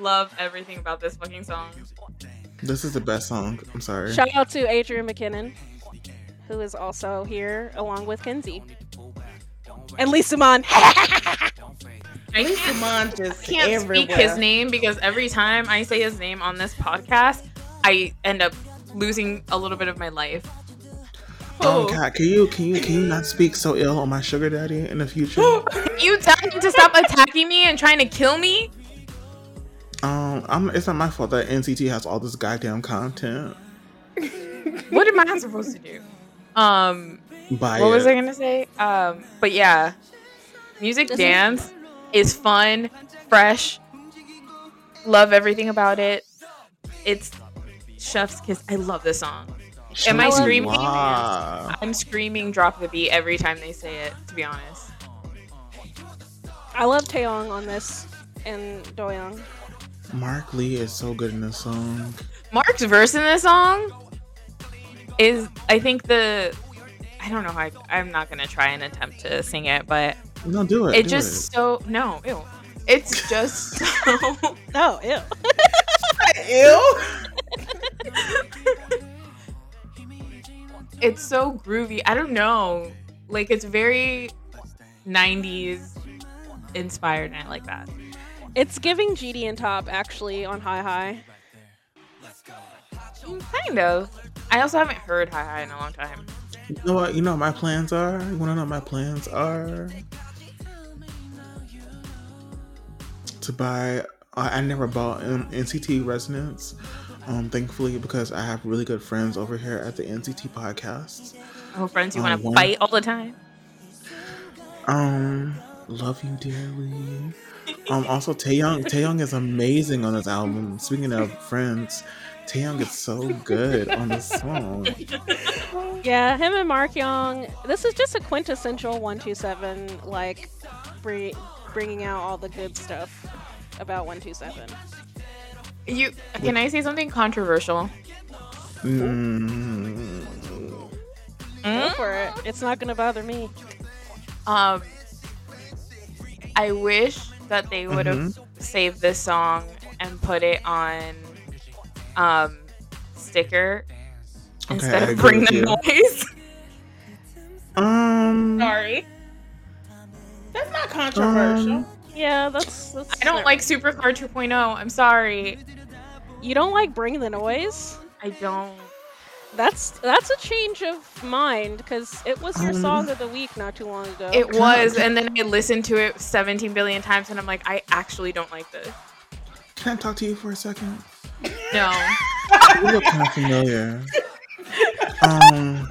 love everything about this fucking song. This is the best song. I'm sorry. Shout out to Adrian McKinnon, who is also here along with Kenzie. And Lee Soo-man. [laughs] I Lisa can't, Mon just I can't everywhere. speak his name because every time I say his name on this podcast, I end up losing a little bit of my life. Um, Who? Kat, can you can you can you not speak so ill on my sugar daddy in the future? [gasps] You tell him to stop attacking me and trying to kill me. um, I'm, it's not my fault that NCT has all this goddamn content. [laughs] What am I supposed to do? Um, Buy what it. was I gonna say? Um, but yeah, music This is- dance is fun, fresh. Love everything about it. It's Chef's Kiss. I love this song. Am I screaming? up. I'm screaming drop the beat every time they say it, to be honest. I love Taeyong on this and Doyoung. Mark Lee is so good in this song. Mark's verse in this song is, I think, the. I don't know how I, I'm not gonna try and attempt to sing it, but No, do it. it do just so no, ew. It's just [laughs] so Oh, ew. [laughs] Ew. [laughs] it's so groovy. I don't know. Like it's very 90s inspired and I like that. It's giving GD and Top actually on High High. Kind of. I also haven't heard High High in a long time. You know what? You know what my plans are. You want to know what my plans are? To buy. I, I never bought um, an NCT Resonance. Um, thankfully, because I have really good friends over here at the NCT podcast. Oh, friends, you want to one- fight all the time? Um, love you dearly. Um, also Taeyong. Taeyong is amazing on this album. Speaking of friends, Taeyong is so good on this song. [laughs] Yeah, him and Mark Young. This is just a quintessential 127, like bringing out all the good stuff about 127. You can I say something controversial? Mm, Go for it. It's not gonna bother me. Um, I wish that they would have Mm-hmm. saved this song and put it on um sticker Okay, instead of agree bring the you. noise. um, Sorry, That's not controversial. Um, Yeah, that's. that's I don't like Supercar 2.0. I'm sorry, You don't like bring the noise? I don't. That's that's a change of mind because it was your Um, song of the week not too long ago. It was, and then I listened to it 17 billion times, and I'm like, I actually don't like this. Can I talk to you for a second? No. [laughs] You look kind of familiar. [laughs] Um,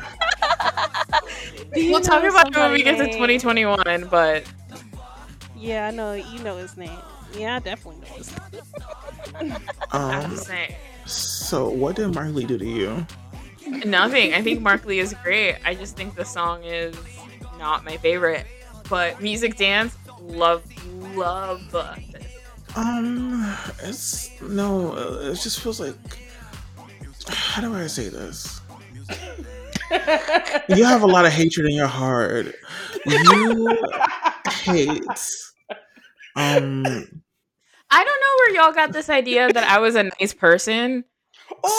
We'll talk about it when we get to 2021, but Yeah, I know you know his name. Yeah, I definitely know his name. [laughs] I'm um. saying. So, what did Mark Lee do to you? Nothing. I think Mark Lee is great. I just think the song is not my favorite. But Music Dance, love, love this. Um, it's no. uh, It just feels like. How do I say this? You have a lot of hatred in your heart. You [laughs] hate. Um, I don't know where y'all got this idea that I was a nice person.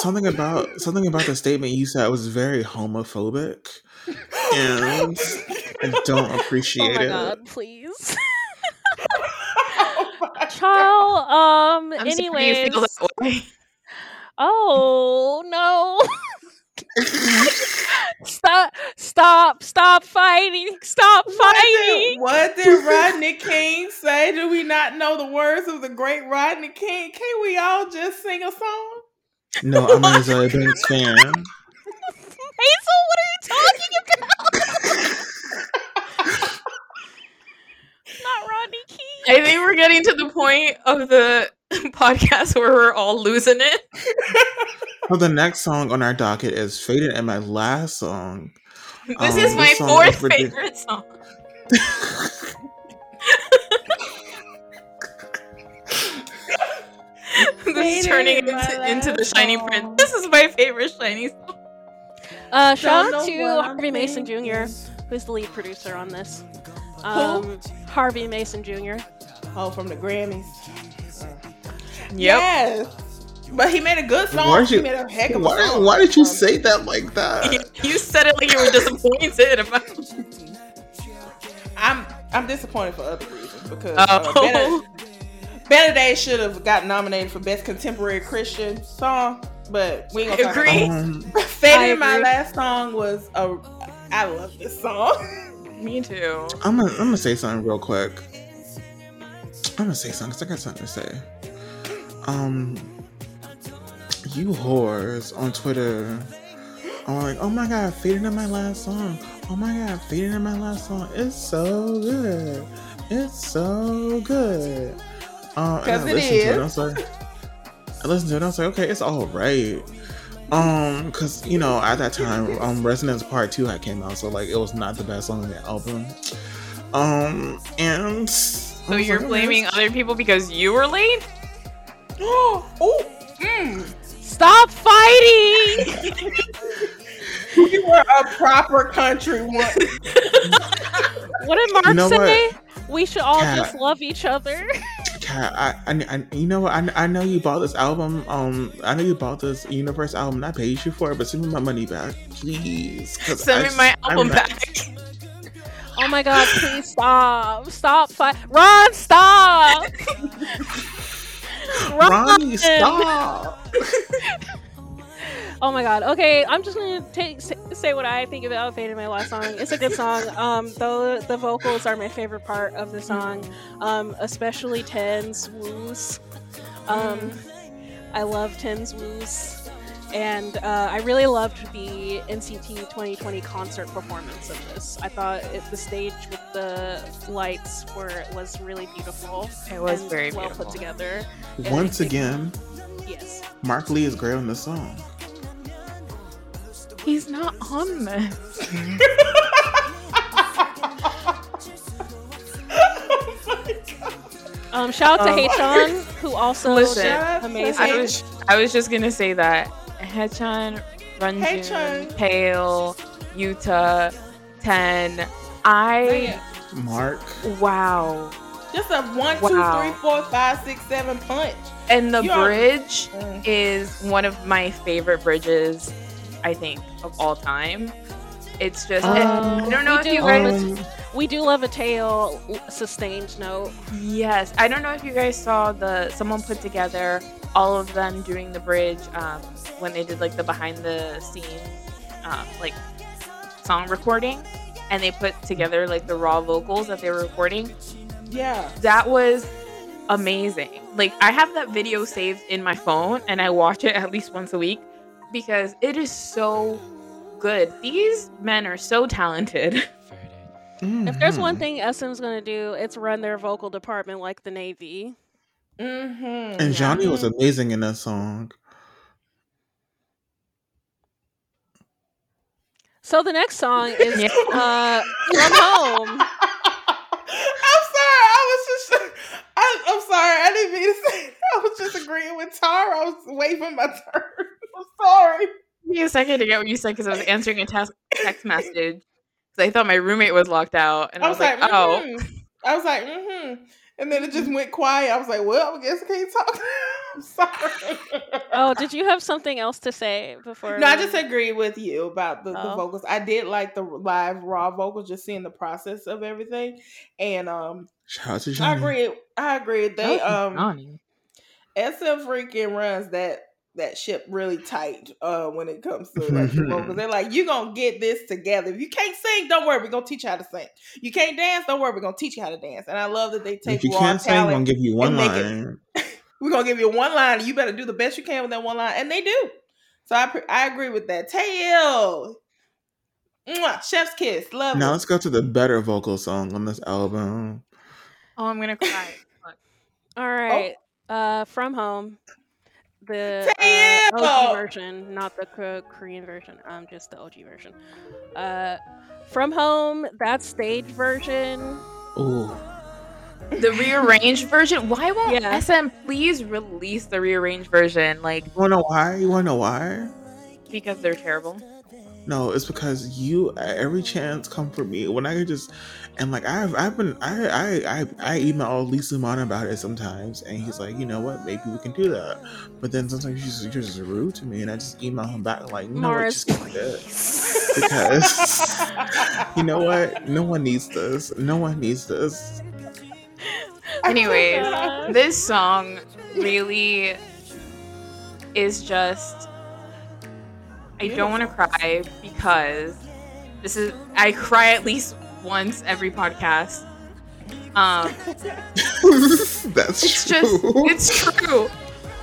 something about something about the statement you said was very homophobic, and I don't [laughs] Oh appreciate my it. god, please. [laughs] Child, [laughs] um I'm anyways. that way. Oh no. Stop stop stop fighting. Stop What fighting. did, what did Rodney King say? Do we not know the words of the great Rodney King? Can we all just sing a song? No, I'm a Zoe Banks fan. [laughs] Hazel, what are you talking about? [laughs] Not Rodney King. I think we're getting to the point of the [laughs] podcast where we're all losing it. [laughs] So the next song on our docket is "Faded," and my last song. This Um, is my this fourth is ridic- favorite song. [laughs] this is turning in my into, into the last Shiny song. Prince. This is my favorite Shiny song. Uh, shout out to Harvey Mason Jr., who's the lead producer on this. Um, Harvey Mason Jr. Oh, from the Grammys. Yep. Yes. But he made a good song. Why'd he made a heck of a Why, song. why did you say that like that? [laughs] You said it like you were disappointed about. I'm I'm disappointed for other reasons because Oh. uh, Better, Better Days should have got nominated for Best Contemporary Christian Song, but we ain't gonna Agree. Um, I Faded My last song was a I love this song. Me too. I'm gonna I'm gonna say something real quick. I'm gonna say something because I got something to say. Um, you whores on Twitter are like, oh my god, faded in my last song. Oh my god, faded in my last song. It's so good. It's so good. Uh, and I it listened to it. is. I was like, I listened to it. I was like, okay, it's all right. Um, cause you know at that time, um, Resonance Part Two had came out, so like it was not the best song on the album. Um, and So you're blaming other people because you were late? [gasps] oh, mm, Stop fighting! [laughs] you were a proper country one. [laughs] what did Mark You know say? We should all Cat. just love each other. Kat, I, I, I, you know what? I, I know you bought this album. Um, I know you bought this Universe album. and I paid you for it, but send me my money back, please. Send I me my album I'm- back. Oh my god, please stop. Stop fight. Ron, stop! [laughs] Ron! Ronnie, stop. [laughs] Oh my god. Okay, I'm just gonna take say, what I think about in My Last Song." It's a good song. Um, though the vocals are my favorite part of the song, um, especially Ten's woos. Um, I love Ten's woos, and uh, I really loved the NCT 2020 concert performance of this. I thought it, the stage with the lights were was really beautiful. It was and very well beautiful. put together. Once again, Yes. Mark Lee is great on this song. He's not on this. Um, shout out to Um, Haechan, who also Listen, did amazing. I was I was just gonna say that Haechan, Renjun, Haechan. Pale, Yuta, Ten. I Mark, wow. Just a one, Wow. three, four, five, six, seven punch. And the You are- bridge Mm. is one of my favorite bridges, I think, of all time. It's just Um, I don't know if do you guys it. We do love a Taeil sustained note. Yes, I don't know if you guys saw the someone put together all of them doing the bridge um, when they did like the behind the scenes um, like song recording, and they put together like the raw vocals that they were recording. Yeah. That was amazing. Like I have that video saved in my phone, and I watch it at least once a week because it is so good. These men are so talented. [laughs] If there's one Mhm. thing SM's gonna do, it's run their vocal department like the Navy. Mm-hmm. And Johnny was amazing in that song. So the next song [laughs] is Yeah. uh, "From Home." I'm sorry. I was just. I, I'm sorry. I didn't mean to say. That. I was just agreeing with Tara. I was waiting for my turn. [laughs] I'm sorry. Give me a second to get what you said because I was answering a text text message because I thought my roommate was locked out, and I was, like, "Oh, mhm. I was like, mm-hmm. And then it just went quiet. I was like, well, I guess I can't talk. [laughs] I'm sorry. Oh, did you have something else to say before? No, I just agree with you about the, the Oh. vocals. I did like the live raw vocals, just seeing the process of everything. And um Shout out to I agree. I agree. They um Johnny. SM freaking runs that that ship really tight uh when it comes to like the vocals. They're like, you're gonna get this together. If you can't sing, don't worry, we're gonna teach you how to sing. You can't dance, don't worry, we're gonna teach you how to dance. And I love that they take If you raw can't sing, I'm gonna give you one and make it- line. [laughs] we're gonna give you one line. and You better do the best you can with that one line, and they do. So I pre- I agree with that. Taeil, Mwah, chef's kiss, love Now it. let's go to the better vocal song on this album. Oh, I'm gonna cry. [laughs] Fuck. All right. Uh, "From Home." The uh, OG version, not the K- Korean version. Um, just the OG version. Uh, "From Home." That stage version. Ooh. the rearranged version. Why won't Yeah. SM please release the rearranged version? Like You wanna know why? You wanna know why? because they're terrible. No, it's because you every chance come for me when I could just and like I've I've been I I I, I email Lee Soo-man about it sometimes and he's like, you know what, maybe we can do that. But then sometimes you're just, you're just rude to me and I just email him back like, no know what, just give me. Because [laughs] you know what? No one needs this. No one needs this. Anyways, this song really is just. I don't want to cry because this is. I cry at least once every podcast. Um, [laughs] That's it's true. just. It's true.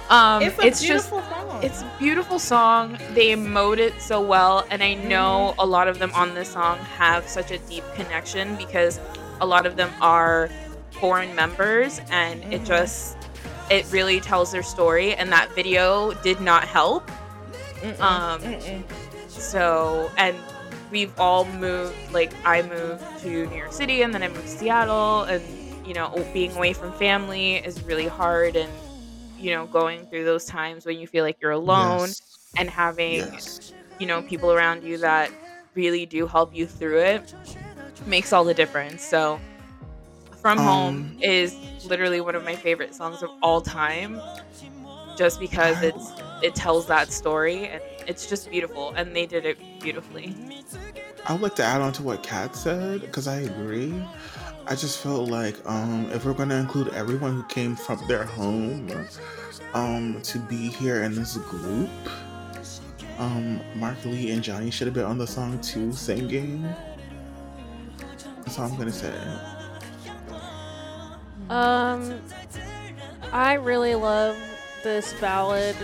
Um, it's it's, a just song. it's a beautiful song. They emote it so well, and I know a lot of them on this song have such a deep connection because a lot of them are foreign members, and it just it really tells their story. And that video did not help. Mm-mm, Um, mm-mm. So, and we've all moved. Like I moved to New York City, and then I moved to Seattle, and you know, being away from family is really hard, and you know, going through those times when you feel like you're alone Yes. and having Yes. you know people around you that really do help you through it makes all the difference so from home Um, is literally one of my favorite songs of all time just because it's it tells that story and it's just beautiful and they did it beautifully I would like to add on to what Kat said because I agree. I just felt like um, if we're going to include everyone who came from their home um, to be here in this group, um, Mark Lee and Johnny should have been on the song too, singing. That's all I'm gonna say. Um, I really love this ballad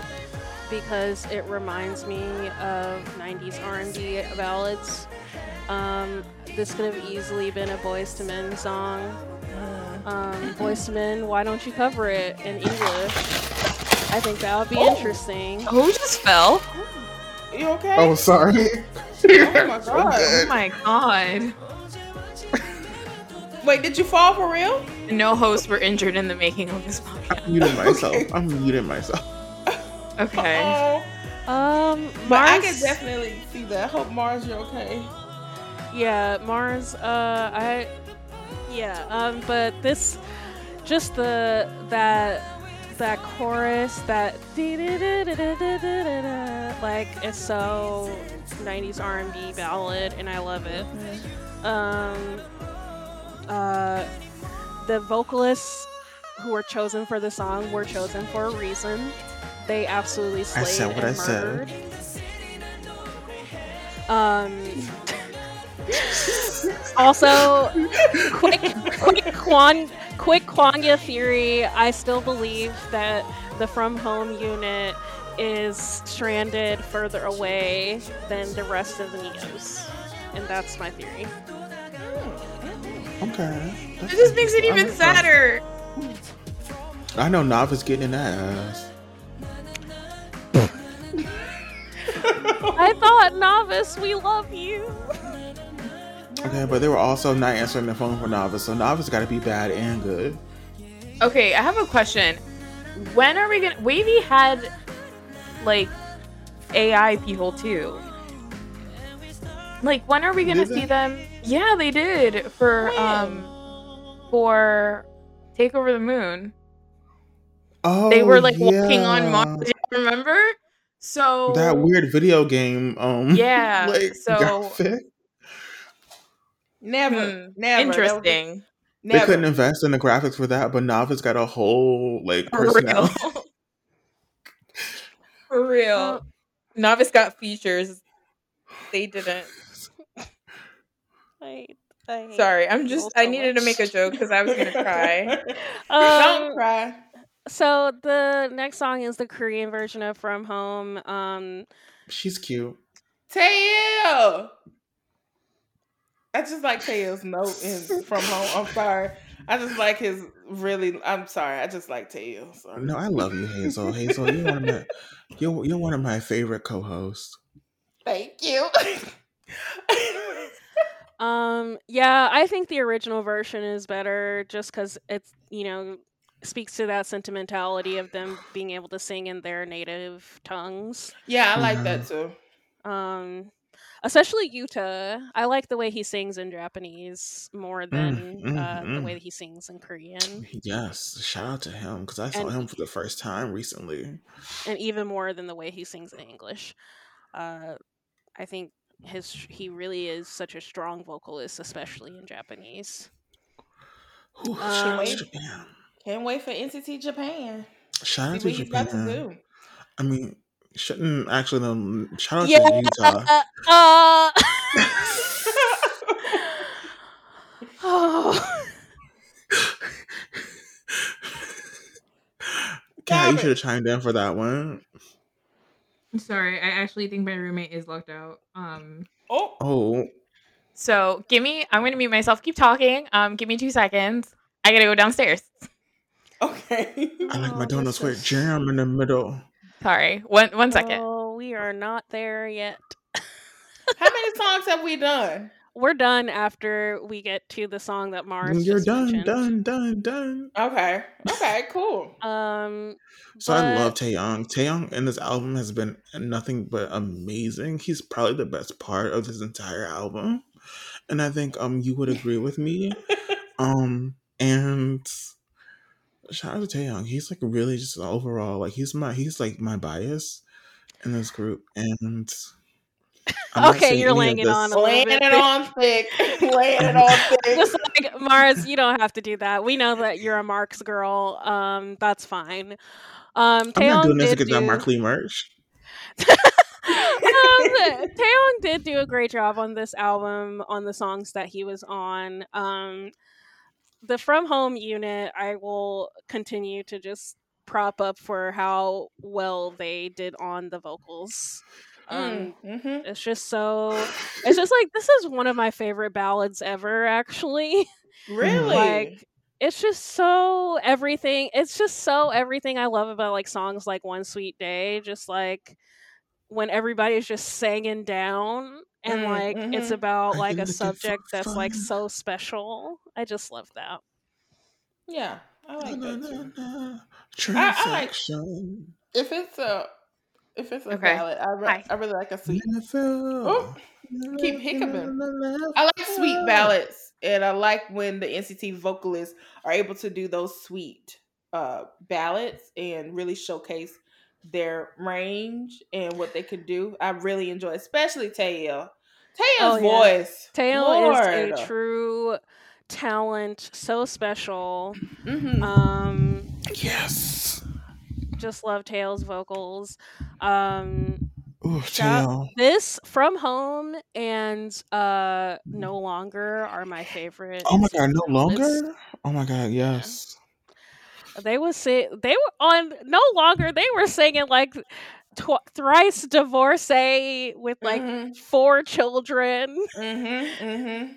because it reminds me of 90s R&B ballads. Um, this could have easily been a Boyz II Men song. Um, Boyz II Men, why don't you cover it in English? I think that would be Oh. interesting. who just fell You okay? Oh, sorry. [laughs] Oh my [laughs] So God. oh my god Wait, did you fall for real? no hosts were injured in the making of this podcast I'm muting myself. Okay. I'm muting myself. Okay Oh, Um, but I can definitely see that. I hope Mars, you're okay. Yeah, Mars. Uh, I. Yeah. Um, but this, just the that that chorus that like it's so 90s R&B ballad, and I love it. Um, uh, the vocalists who were chosen for the song were chosen for a reason. They absolutely I said what and I said. Um. [laughs] also, quick, quick Kwan, quick Kwangya theory. I still believe that the From Home unit is stranded further away than the rest of the Neos, and that's my theory. Okay. It just makes it even sadder. I know Novice getting in that ass. I thought novice, we love you. Okay, but they were also not answering the phone for Novice, so Novice got to be bad and good. Okay, I have a question. When are we gonna? WayV had like AI people too. Like, when are we gonna Did see they? them? Yeah, they did for um for Take Over the Moon. Oh, They were like walking on. Mars. Remember? So That weird video game. Um. [laughs] Yeah, Like, so- Never, Hmm, never. That would interesting. They Never. couldn't invest in the graphics for that, but Novice got a whole like For real. personality. [laughs] For real. Uh, Novice got features. They didn't. I, I Sorry, I'm just. people I so needed to make a joke because I was gonna cry. [laughs] Don't Um, cry. So the next song is the Korean version of From Home. Um, She's cute. Taeil. I just like Taeil's note in from home. I'm sorry. I just like his really. I'm sorry. I just like Taeil. Sorry. No, I love you, Hazel. Hazel, you're one of my you're you're one of my favorite co-hosts. Thank you. [laughs] Um, yeah, I think the original version is better just because it's, you know, speaks to that sentimentality of them being able to sing in their native tongues. yeah, I like that too. Um, especially Yuta. I like the way he sings in Japanese more than mm, uh, the mm. way that he sings in Korean, Yes, shout out to him because I saw And- him for the first time recently. and even more than the way he sings in English. Uh, I think his he really is such a strong vocalist, especially in Japanese. Whew, Um, shout out to Wait. Japan. Can't wait for NCT Japan. Shout out to what he's about to Japan. I mean, shouldn't actually no, shout out Yeah, to Yuta. [laughs] Uh, [laughs] oh. Cat, you should have chimed in for that one. Sorry. I actually think my roommate is locked out. Um. oh, Oh, So give me. I'm gonna mute myself. Keep talking. Um. Give me two seconds. I gotta go downstairs. Okay. I like my Oh, donuts this with is- jam in the middle. Sorry. One. One second. Oh, we are not there yet. How many songs have we done? We're done after we get to the song that Mars You're just done, mentioned. done, done, done. Okay. Okay. Cool. Um, So I love but- Taeyong. Taeyong in this album has been nothing but amazing. He's probably the best part of this entire album, and I think um you would agree with me. [laughs] Um and shout out to Taeyong. He's like really just overall like he's my he's like my bias in this group, and I'm Okay, you're any laying it on a little Laying it on thick. [laughs] Laying it on thick. Just like Mars, you don't have to do that. We know that you're a Marks girl. Um, that's fine. Um, I'm not Taeyong doing this did because I'm do- Mark Lee merch. um, [laughs] Taeyong did do a great job on this album on the songs that he was on. Um, the From Home unit, I will continue to just prop up for how well they did on the vocals. Um, Mm, mhm. It's just so. It's just like this is one of my favorite ballads ever. Actually, [laughs] [laughs] Really? like it's just so everything. It's just so everything I love about like songs like One Sweet Day. Just like when everybody's just singing down and Mm, like it's mhm. about like a like it's subject that's like so special. I just love that. yeah. I like that too. I like- Transaction. If it's a if it's a Okay. ballad, I, re- I really like a sweet. Oh, keep hiccuping. I like sweet ballads, and I like when the NCT vocalists are able to do those sweet uh, ballads and really showcase their range and what they can do. I really enjoy, especially Taeyong. Taeyong's Oh, yeah. voice. Taeyong is a true talent, so special. Mhm. Um, Yes. Just love Taeil's vocals. Um, Ooh, Shout- Taeil. this from home and uh no longer are my favorite. Oh my god, no longer? Oh my god, yes. They was say they were on no longer. They were singing like tw- thrice divorcee with like Mhm. four children. [laughs] Mm-hmm, mm-hmm.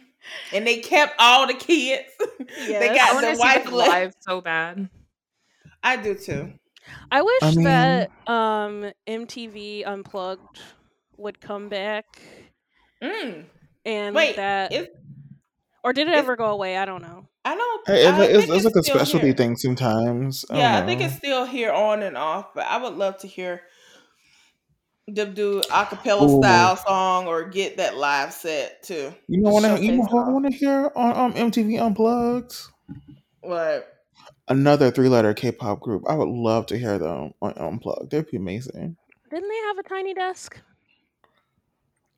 And they kept all the kids. [laughs] they Yes. I got want the wife them left. live so bad. I do too. I wish I mean- that um MTV Unplugged would come back Mm. and Wait, that it's, or did it it's- ever go away? I don't know. I don't. Hey, I It's, it's, it's like a still specialty here. thing sometimes. I Yeah, I think it's still here on and off, but I would love to hear them do a cappella Ooh. style song or get that live set too. You know what? I, you know showcase who I want to hear on um, MTV Unplugged? What? Another three-letter K-pop group. I would love to hear them on Unplugged. They'd be amazing. Didn't they have a tiny desk?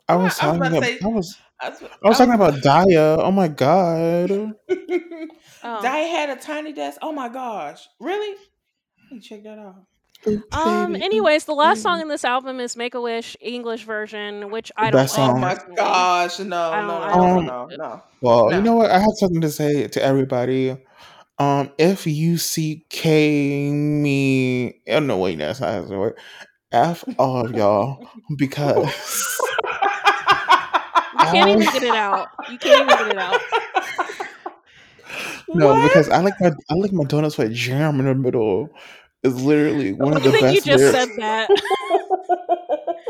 I was I was talking about about. to say- I was. I was, I was talking about Daya. Oh my god. [laughs] Oh. Diane had a tiny desk. Oh my gosh! Really? Check that out. Ooh, Um. baby, Anyways, the last song in this album is "Make a Wish" English version, which I don't. best like Oh my gosh! No, I no, I no, don't no, no, no. Well, No. you know what? I have something to say to everybody. Um, if you see K me, oh no, wait, that's not how it word. F all of y'all [laughs] because You can't even get it out. [laughs] You can't even get it out. no, What? because I like my I like my donuts with jam in the middle. Is literally one of those things. I the think you just lyrics. said that. [laughs]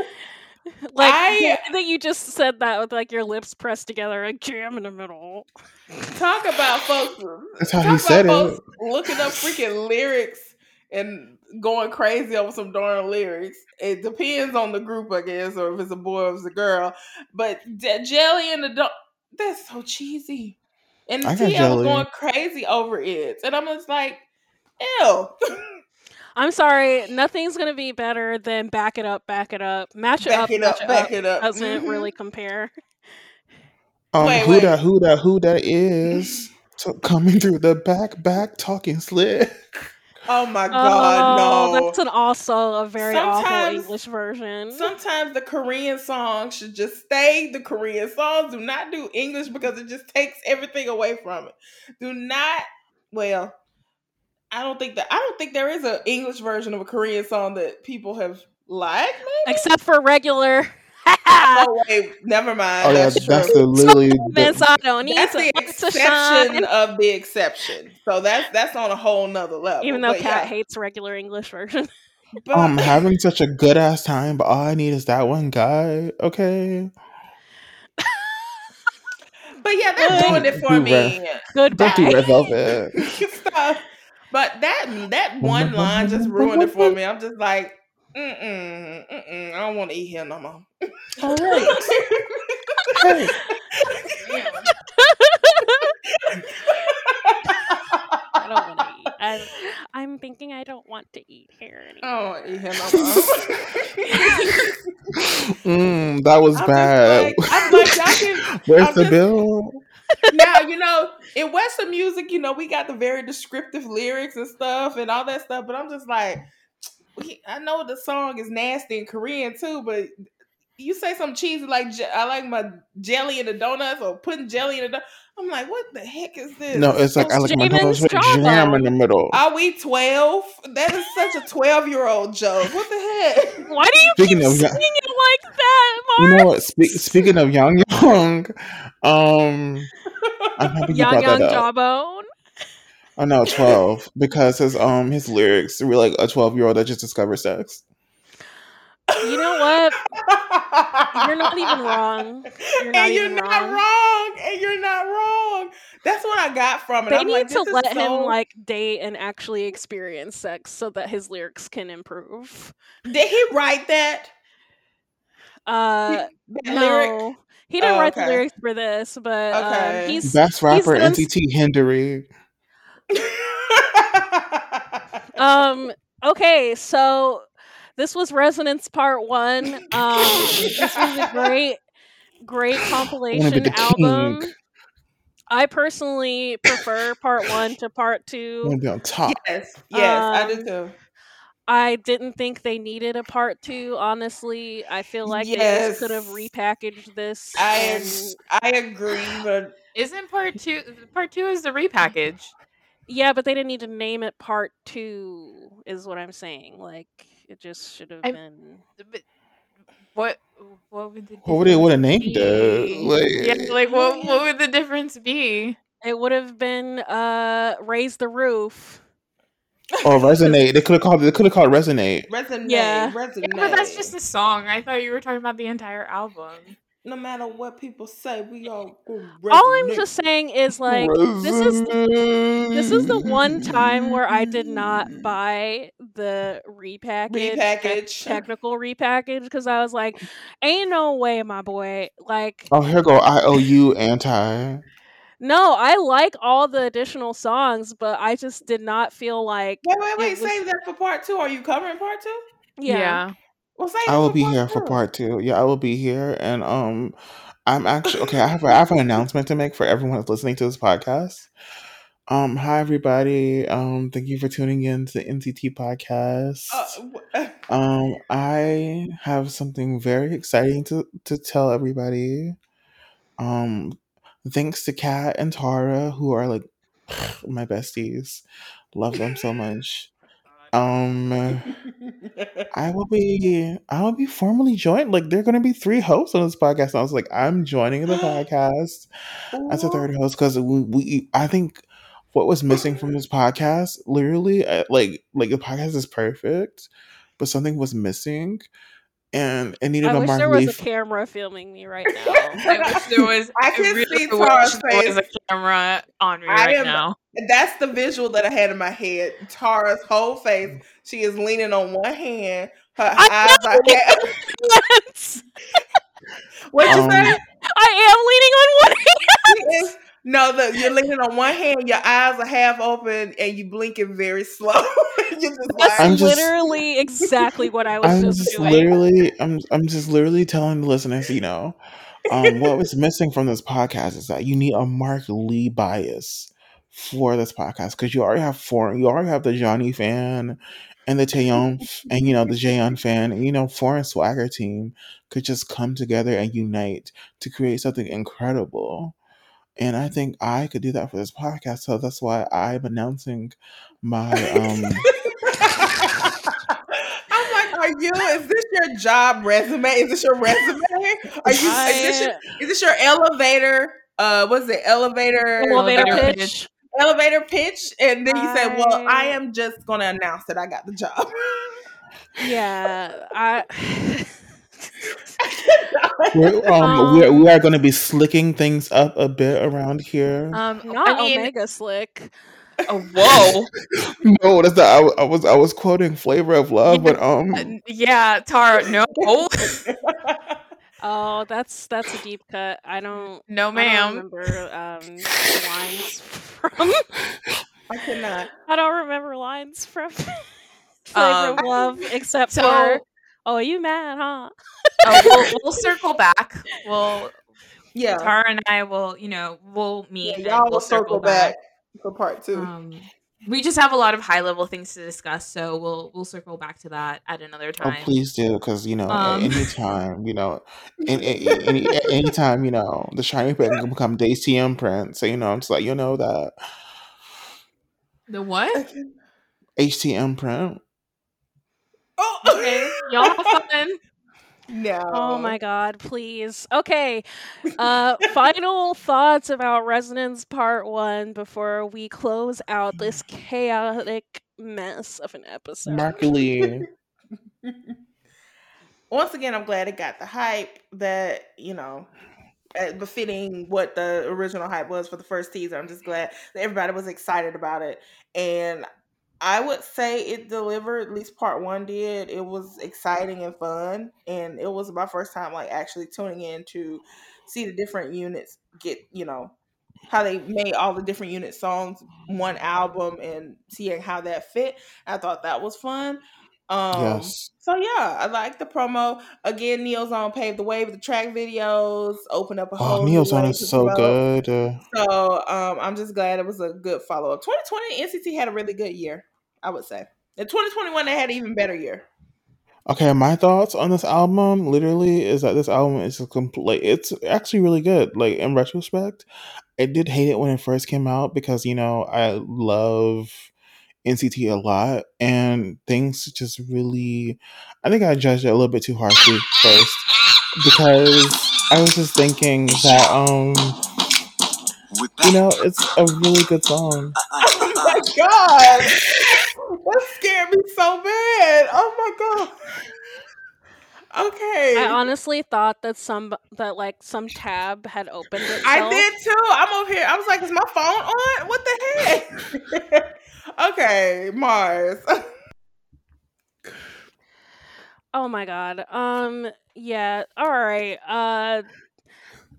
Like I- I think you just said that with like your lips pressed together, like jam in the middle. Talk about folks. That's how talk he about said it. Looking up freaking lyrics and going crazy over some darn lyrics. It depends on the group, I guess, or if it's a boy or if it's a girl. But that jelly and the dog, that's so cheesy. And I the got TL was going crazy over it, and I'm just like, ew. I'm sorry, nothing's gonna be better than back it up, back it up, match it back up, it up, back it up. Doesn't Mhm. really compare. Um, Wait, who wait. that? Who that? Who that is? To coming through the back, back talking slick. [laughs] Oh my oh, god, oh, no. that's an also a very awful English version. Sometimes the Korean songs should just stay the Korean songs. Do not do English because it just takes everything away from it. Do not. Well, I don't think that. I don't think there is an English version of a Korean song that people have liked. Maybe. Except for regular. [laughs] Oh wait, never mind. Oh yeah, that's, that's the literally. Miss, The, I don't need That's to, the exception of the exception. So that's that's on a whole nother level. Even though But Kat yeah. hates regular English version. [laughs] But- I'm having such a good ass time, but all I need is that one guy. Okay, but yeah, that Don't ruined it for do me. Goodbye. don't do red velvet. [laughs] Stop. But that that one line just ruined it for me. I'm just like, mm mm, mm mm. I don't want to eat here no more. All right. Hey, I don't want to eat. [laughs] I, I'm thinking I don't want to eat here I anymore. don't want to eat here no more. [laughs] mm, that was I'm bad. like, I'm like, y'all [laughs] can. Where's I'm the just- bill? now you know in Western music, you know we got the very descriptive lyrics and stuff and all that stuff. But I'm just like, we- I know the song is nasty in Korean too, but you say some cheesy like I like my jelly in the donuts or putting jelly in the. Do- I'm like, what the heck is this? No, it's like I like my donuts with jam in the middle. Are we 12? That is such a 12 year old joke. What the heck? [laughs] Why do you Speaking keep of- singing it like that, You Mark? know what? Spe- speaking of Young [laughs] Young, um, I'm happy you Young brought Young. Jawbone. Oh no, twelve because his um his lyrics were like a twelve year old that just discovered sex. You know what? You're not even [laughs] wrong. You're not and you're not wrong. wrong. And you're not wrong. That's what I got from it. They I'm need like, to let so- him like date and actually experience sex so that his lyrics can improve. Did he write that? Uh, that no, lyric? he didn't Oh, write the lyrics for this, but Okay. um, he's Best rapper done NCT Hendery. Um okay. So this was Resonance Part One. Um, this was a great, great I wanna be compilation album. king. I personally prefer part one to part two. Want to be on top. Yes, yes, I do Um, too. I didn't think they needed a part two. Honestly, I feel like they just could have repackaged this. I and I agree, but Isn't part two? Part two is the repackage. Yeah, but they didn't need to name it part two. Is what I'm saying. Like it just should have I- been. But what? What would the What would they would have named it? Like, yeah, like what? What [laughs] would the difference be? It would have been uh raise the roof. or resonate. [laughs] They could have called. They could have called resonate. resonate, Yeah. resonate. Yeah, but that's just a song. I thought you were talking about the entire album. No matter what people say, we all All I'm just saying is like this is this is the one time where I did not buy the repackage, te- repackage. technical repackage, because I was like, "Ain't no way, my boy!" Like, Oh, here go IOU anti. no, I like all the additional songs, but I just did not feel like, Wait, wait, wait! was- Save that for part two. Are you covering part two? yeah. yeah, Well, save I will be here for part two. Yeah, I will be here, and um, I'm actually okay. I have a, I have an [laughs] announcement to make for everyone that's listening to this podcast. Um, hi everybody. Um, thank you for tuning in to the NCT podcast. Uh, [laughs] Um, I have something very exciting to to tell everybody. Um, thanks to Kat and Tara, who are like [sighs] my besties. Love them so [laughs] much. Um, I will be I will be formally joined. Like there are gonna be three hosts on this podcast. And I was like, I'm joining the [gasps] podcast as a third host because we, we I think what was missing from this podcast, literally, uh, like like the podcast is perfect, but something was missing, and it needed I a wish Mark there was Lee a f- camera filming me right [laughs] now. I wish there was. I can really see wish Tara's there was a camera on me I right am- now. That's the visual that I had in my head. Tara's whole face. She is leaning on one hand. Her I eyes are. Yes, [laughs] What you Um, say? I am leaning on one hand. She is- No, the, you're leaning on one hand. Your eyes are half open, and you blinking very slow. [laughs] just That's like, I'm just- literally exactly what I was I'm just, just doing. literally I'm I'm just literally telling the listeners, you know, um, what was missing from this podcast is that you need a Mark Lee bias for this podcast because you already have foreign, you already have the Johnny fan and the Taeyeon f- [laughs] and you know the Jaeon fan, and you know foreign swagger team could just come together and unite to create something incredible. And I think I could do that for this podcast, so that's why I'm announcing my um. I'm like, are you? Is this your job resume? Is this your resume? [laughs] Are you? is, this your, is this your elevator? Uh, what's it? Elevator. elevator Elevator pitch. Elevator pitch, and then you said, "Well, I I- am just going to announce that I got the job." Yeah, I. [laughs] [laughs] We're, [laughs] um, we are, we are going to be slicking things up a bit around here. Um, Not I mean, Omega Slick. oh, whoa. [laughs] no, that's not. I, I was I was quoting "Flavor of Love," but um, Uh, yeah, Tara, no, [laughs] Oh, that's that's a deep cut. I don't. no, I don't ma'am. remember um, lines from. I cannot. I don't remember lines from Flavor Um, of Love except So, for. Oh, are you mad, huh? uh, we'll, [laughs] we'll circle back. We'll Yeah, Tara and I will, you know, we'll meet. yeah y'all we'll will circle back for part two. Um, we just have a lot of high level things to discuss, so we'll we'll circle back to that at another time. oh please do because you know Um. at any time you know, [laughs] in, in, any any time you know the shiny print can become the ATM print. So you know, I'm just like you know that The what? HTM print. oh, Okay, y'all have fun. no. Oh my god, please. Okay. Uh final thoughts about Resonance Part 1 before we close out this chaotic mess of an episode. Mark [laughs] Once again, I'm glad it got the hype that you know. uh, Befitting what the original hype was for the first teaser, I'm just glad that everybody was excited about it, and I would say it delivered. At least part one did. It was exciting and fun, and it was my first time like actually tuning in to see the different units get you know how they made all the different unit songs one album and seeing how that fit. I thought that was fun. Um, yes. So yeah, I like the promo. Again, Neozone paved the way with the track videos, opened up a Oh, whole new Neozone way is so good. Uh, So um, I'm just glad it was a good follow up. 2020 NCT had a really good year, I would say. In 2021, they had an even better year. Okay, my thoughts on this album literally is that this album is a complete. It's actually really good. Like in retrospect, I did hate it when it first came out because you know I love NCT a lot, and things just really. I think I judged it a little bit too harshly first because I was just thinking that um you know it's a really good song. [laughs] Oh my god, [laughs] that scared me so bad. Oh my god. Okay. I honestly thought that some that like some tab had opened itself. I did too. I'm over here. I was like, is my phone on? What the heck? [laughs] okay, Mars. Oh my god. Um yeah, all right. Uh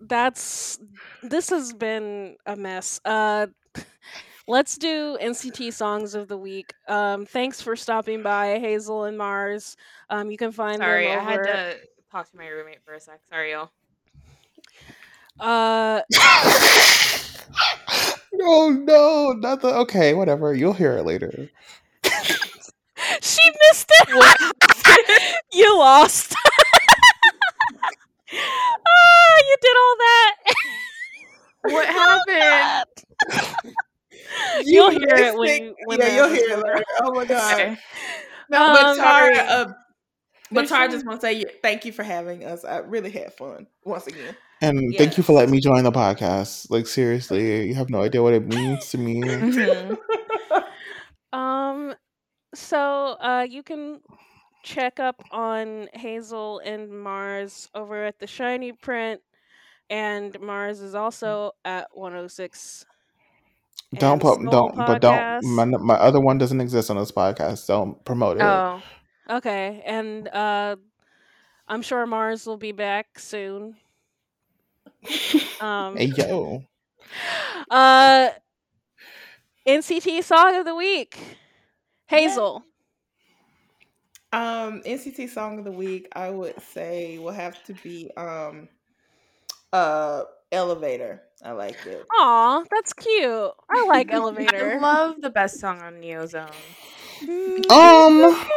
that's this has been a mess. Uh let's do NCT songs of the week. Um thanks for stopping by Hazel and Mars. Um you can find Sorry, them Sorry, I had to talk to my roommate for a sec. Sorry, y'all. uh [laughs] No, no, not the. Okay, whatever. You'll hear it later. [laughs] she missed it. [laughs] you lost. Ah, you did all that. What happened? [laughs] You'll hear it when you- when yeah, the you'll hear it later. Oh my god. Okay. No, Um, but Tara, uh, but There's Tara, just want to say thank you for having us. I really had fun once again. And thank you for letting me join the podcast. Like seriously, you have no idea what it means to me. [laughs] Mhm. Um, so uh, you can check up on Hazel and Mars over at the Shiny Print, and Mars is also at 106. Don't and put don't but don't my, my other one doesn't exist on this podcast. Don't promote it. Oh, Okay, and uh, I'm sure Mars will be back soon. Um, Hey yo. [laughs] uh, NCT Song of the Week, Hazel. Um, NCT song of the week, I would say will have to be um, uh, Elevator. I like it. Aw, that's cute. I like [laughs] Elevator. I love the best song on Neozone. Um [laughs]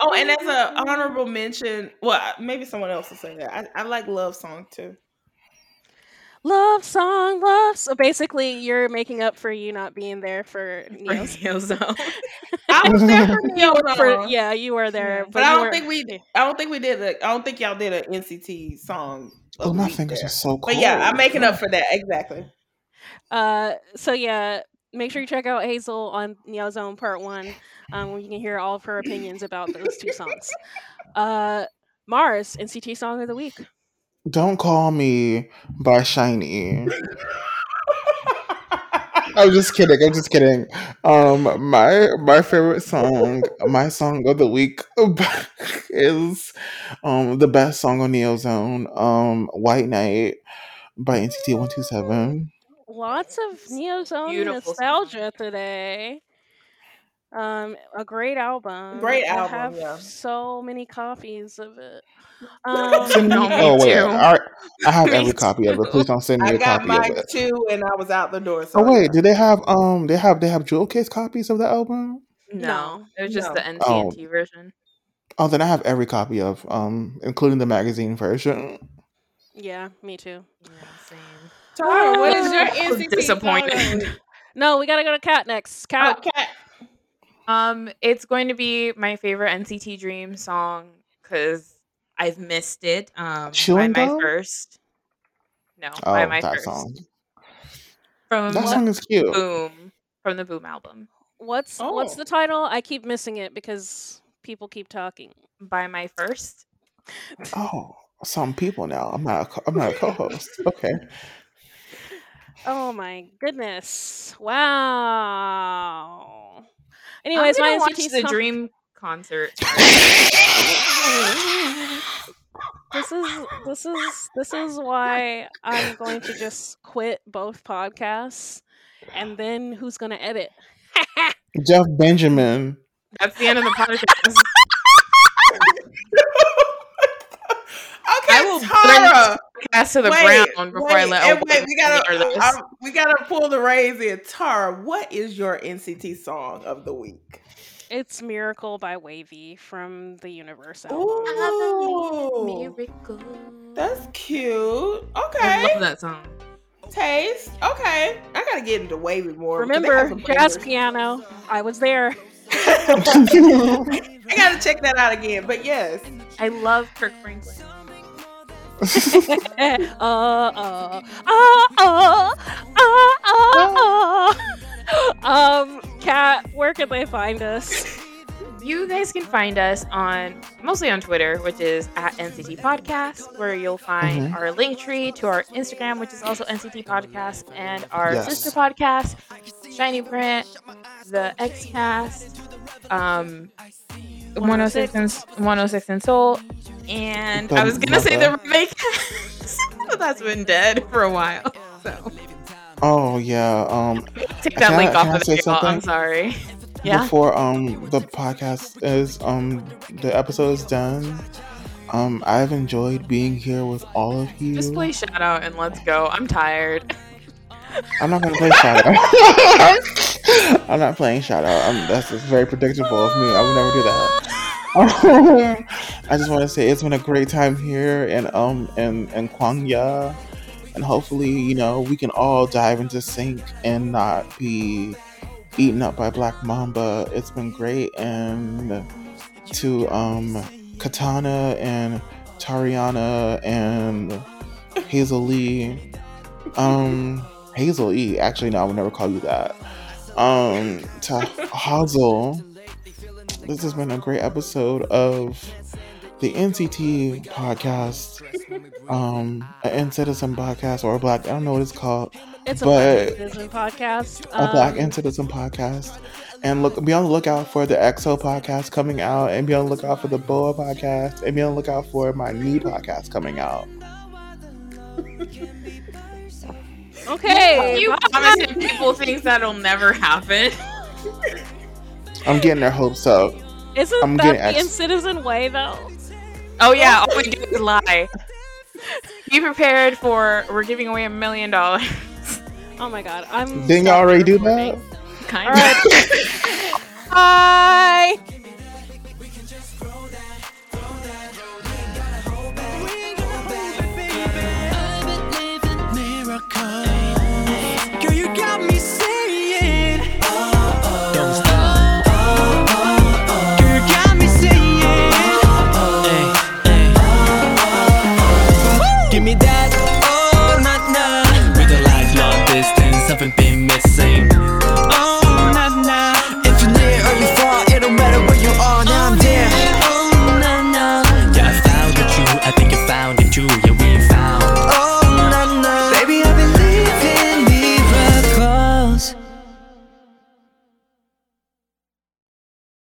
Oh, and as a honorable mention, well, maybe someone else will say that. I, I like Love Song too. Love song, love. So basically, you're making up for you not being there for [laughs] For Neo's. Neozone. [laughs] I was there for You were for, yeah, you were there, but, you I don't weren't- think we. I don't think we did. A, I don't think y'all did an NCT song. Oh my fingers there. are so cold. But yeah, I'm making up for that exactly. Uh, so yeah, make sure you check out Hazel on Neozone Part One, um, where you can hear all of her opinions about those two songs. Uh, Mars NCT Song of the Week. Don't call me by Shiny. I'm just kidding. I'm just kidding. Um, my my favorite song, my song of the week, [laughs] is um the best song on Neo Zone, um, "White Night" by NCT One Two Seven. Lots of Neozone Beautiful nostalgia today. Um, a great album. Great album. I have yeah. so many copies of it. Um, me, No, me oh wait, too. [laughs] I, I have Me every copy of it. Please don't send me I a got copy of it. I got mine too, and I was out the door. So Oh wait, do they have um they have they have jewel case copies of the album? No, No. it was just No. the NCT version. Oh, then I have every copy of um including the magazine version. yeah, me too. Yeah, same. Tara, what is your Oh, NCT disappointed. song of the week? No, we gotta go to Cat next. Oh, Cat. Cat. Um, it's going to be my favorite NCT Dream song because I've missed it. Um, by Chewing my Gum? first. No, Oh, by my that first. song. From That song is cute. Boom, from the Boom album. What's what's Oh. the title? I keep missing it because people keep talking. By my first. Oh, some people now. I'm not. A, co- I'm not a co-host. Okay. [laughs] Oh my goodness! Wow. Anyways, I'm my gonna watch NCT the song- Dream concert. [laughs] This is this is this is why I'm going to just quit both podcasts, and then who's gonna edit? Jeff Benjamin. That's the end of the podcast. [laughs] Okay, I will Tara. Cast to the wait, ground before wait, I let. and a wait, we gotta, hear uh, we gotta pull the reins in. Tara, what is your NCT song of the week? It's Miracle by WayV from the Universe. Ooh, Miracle. that's cute. Okay. I love that song. taste. Okay, I gotta get into WayV more. Remember, jazz piano. I was there. [laughs] I gotta check that out again. But yes, I love Kirk Franklin. [laughs] uh, uh, uh, uh, uh, uh. Um, Kat, where can they find us? You guys can find us on mostly on Twitter, which is at NCT Podcast, where you'll find Mhm. our link tree to our Instagram, which is also NCT Podcast, and our Yes. sister podcast, Shiny Print, the Xcast, um, 106 and 106 and Soul, and I was gonna say the remake, [laughs] but that's been dead for a while. So Oh yeah. Um, take that Can I- link off of y'all. I'm sorry. Yeah. before um the podcast is um the episode is done, um I've enjoyed being here with all of you. Just play shout out and let's go. I'm tired. [laughs] I'm not gonna play out. [laughs] I'm not playing out. I'm, that's very predictable of me. I would never do that. [laughs] I just want to say it's been a great time here in um in in Kwangya, and hopefully you know we can all dive into SYNK and not be eaten up by Black Mamba. It's been great, and to um Katana and Tariana and Hazel Lee. Um, Hazel E. Actually, no, I would never call you that. Um, to Hazel. This has been a great episode of the NCT podcast, um, NCTzen podcast or a Black. I don't know what it's called. It's a Black Citizen podcast. A Black Um, Citizen podcast. And look, be on the lookout for the EXO podcast coming out, and be on the lookout for the BoA podcast, and be on the lookout for my new podcast coming out. Okay. You promising people things that'll never happen. [laughs] I'm getting their hopes up. Isn't I'm that the ex- in Citizen way though? Oh yeah, all we do is lie. Be prepared for we're giving away a million dollars. Oh my god, I'm. Didn't you already do that? Kind of. [laughs] Bye.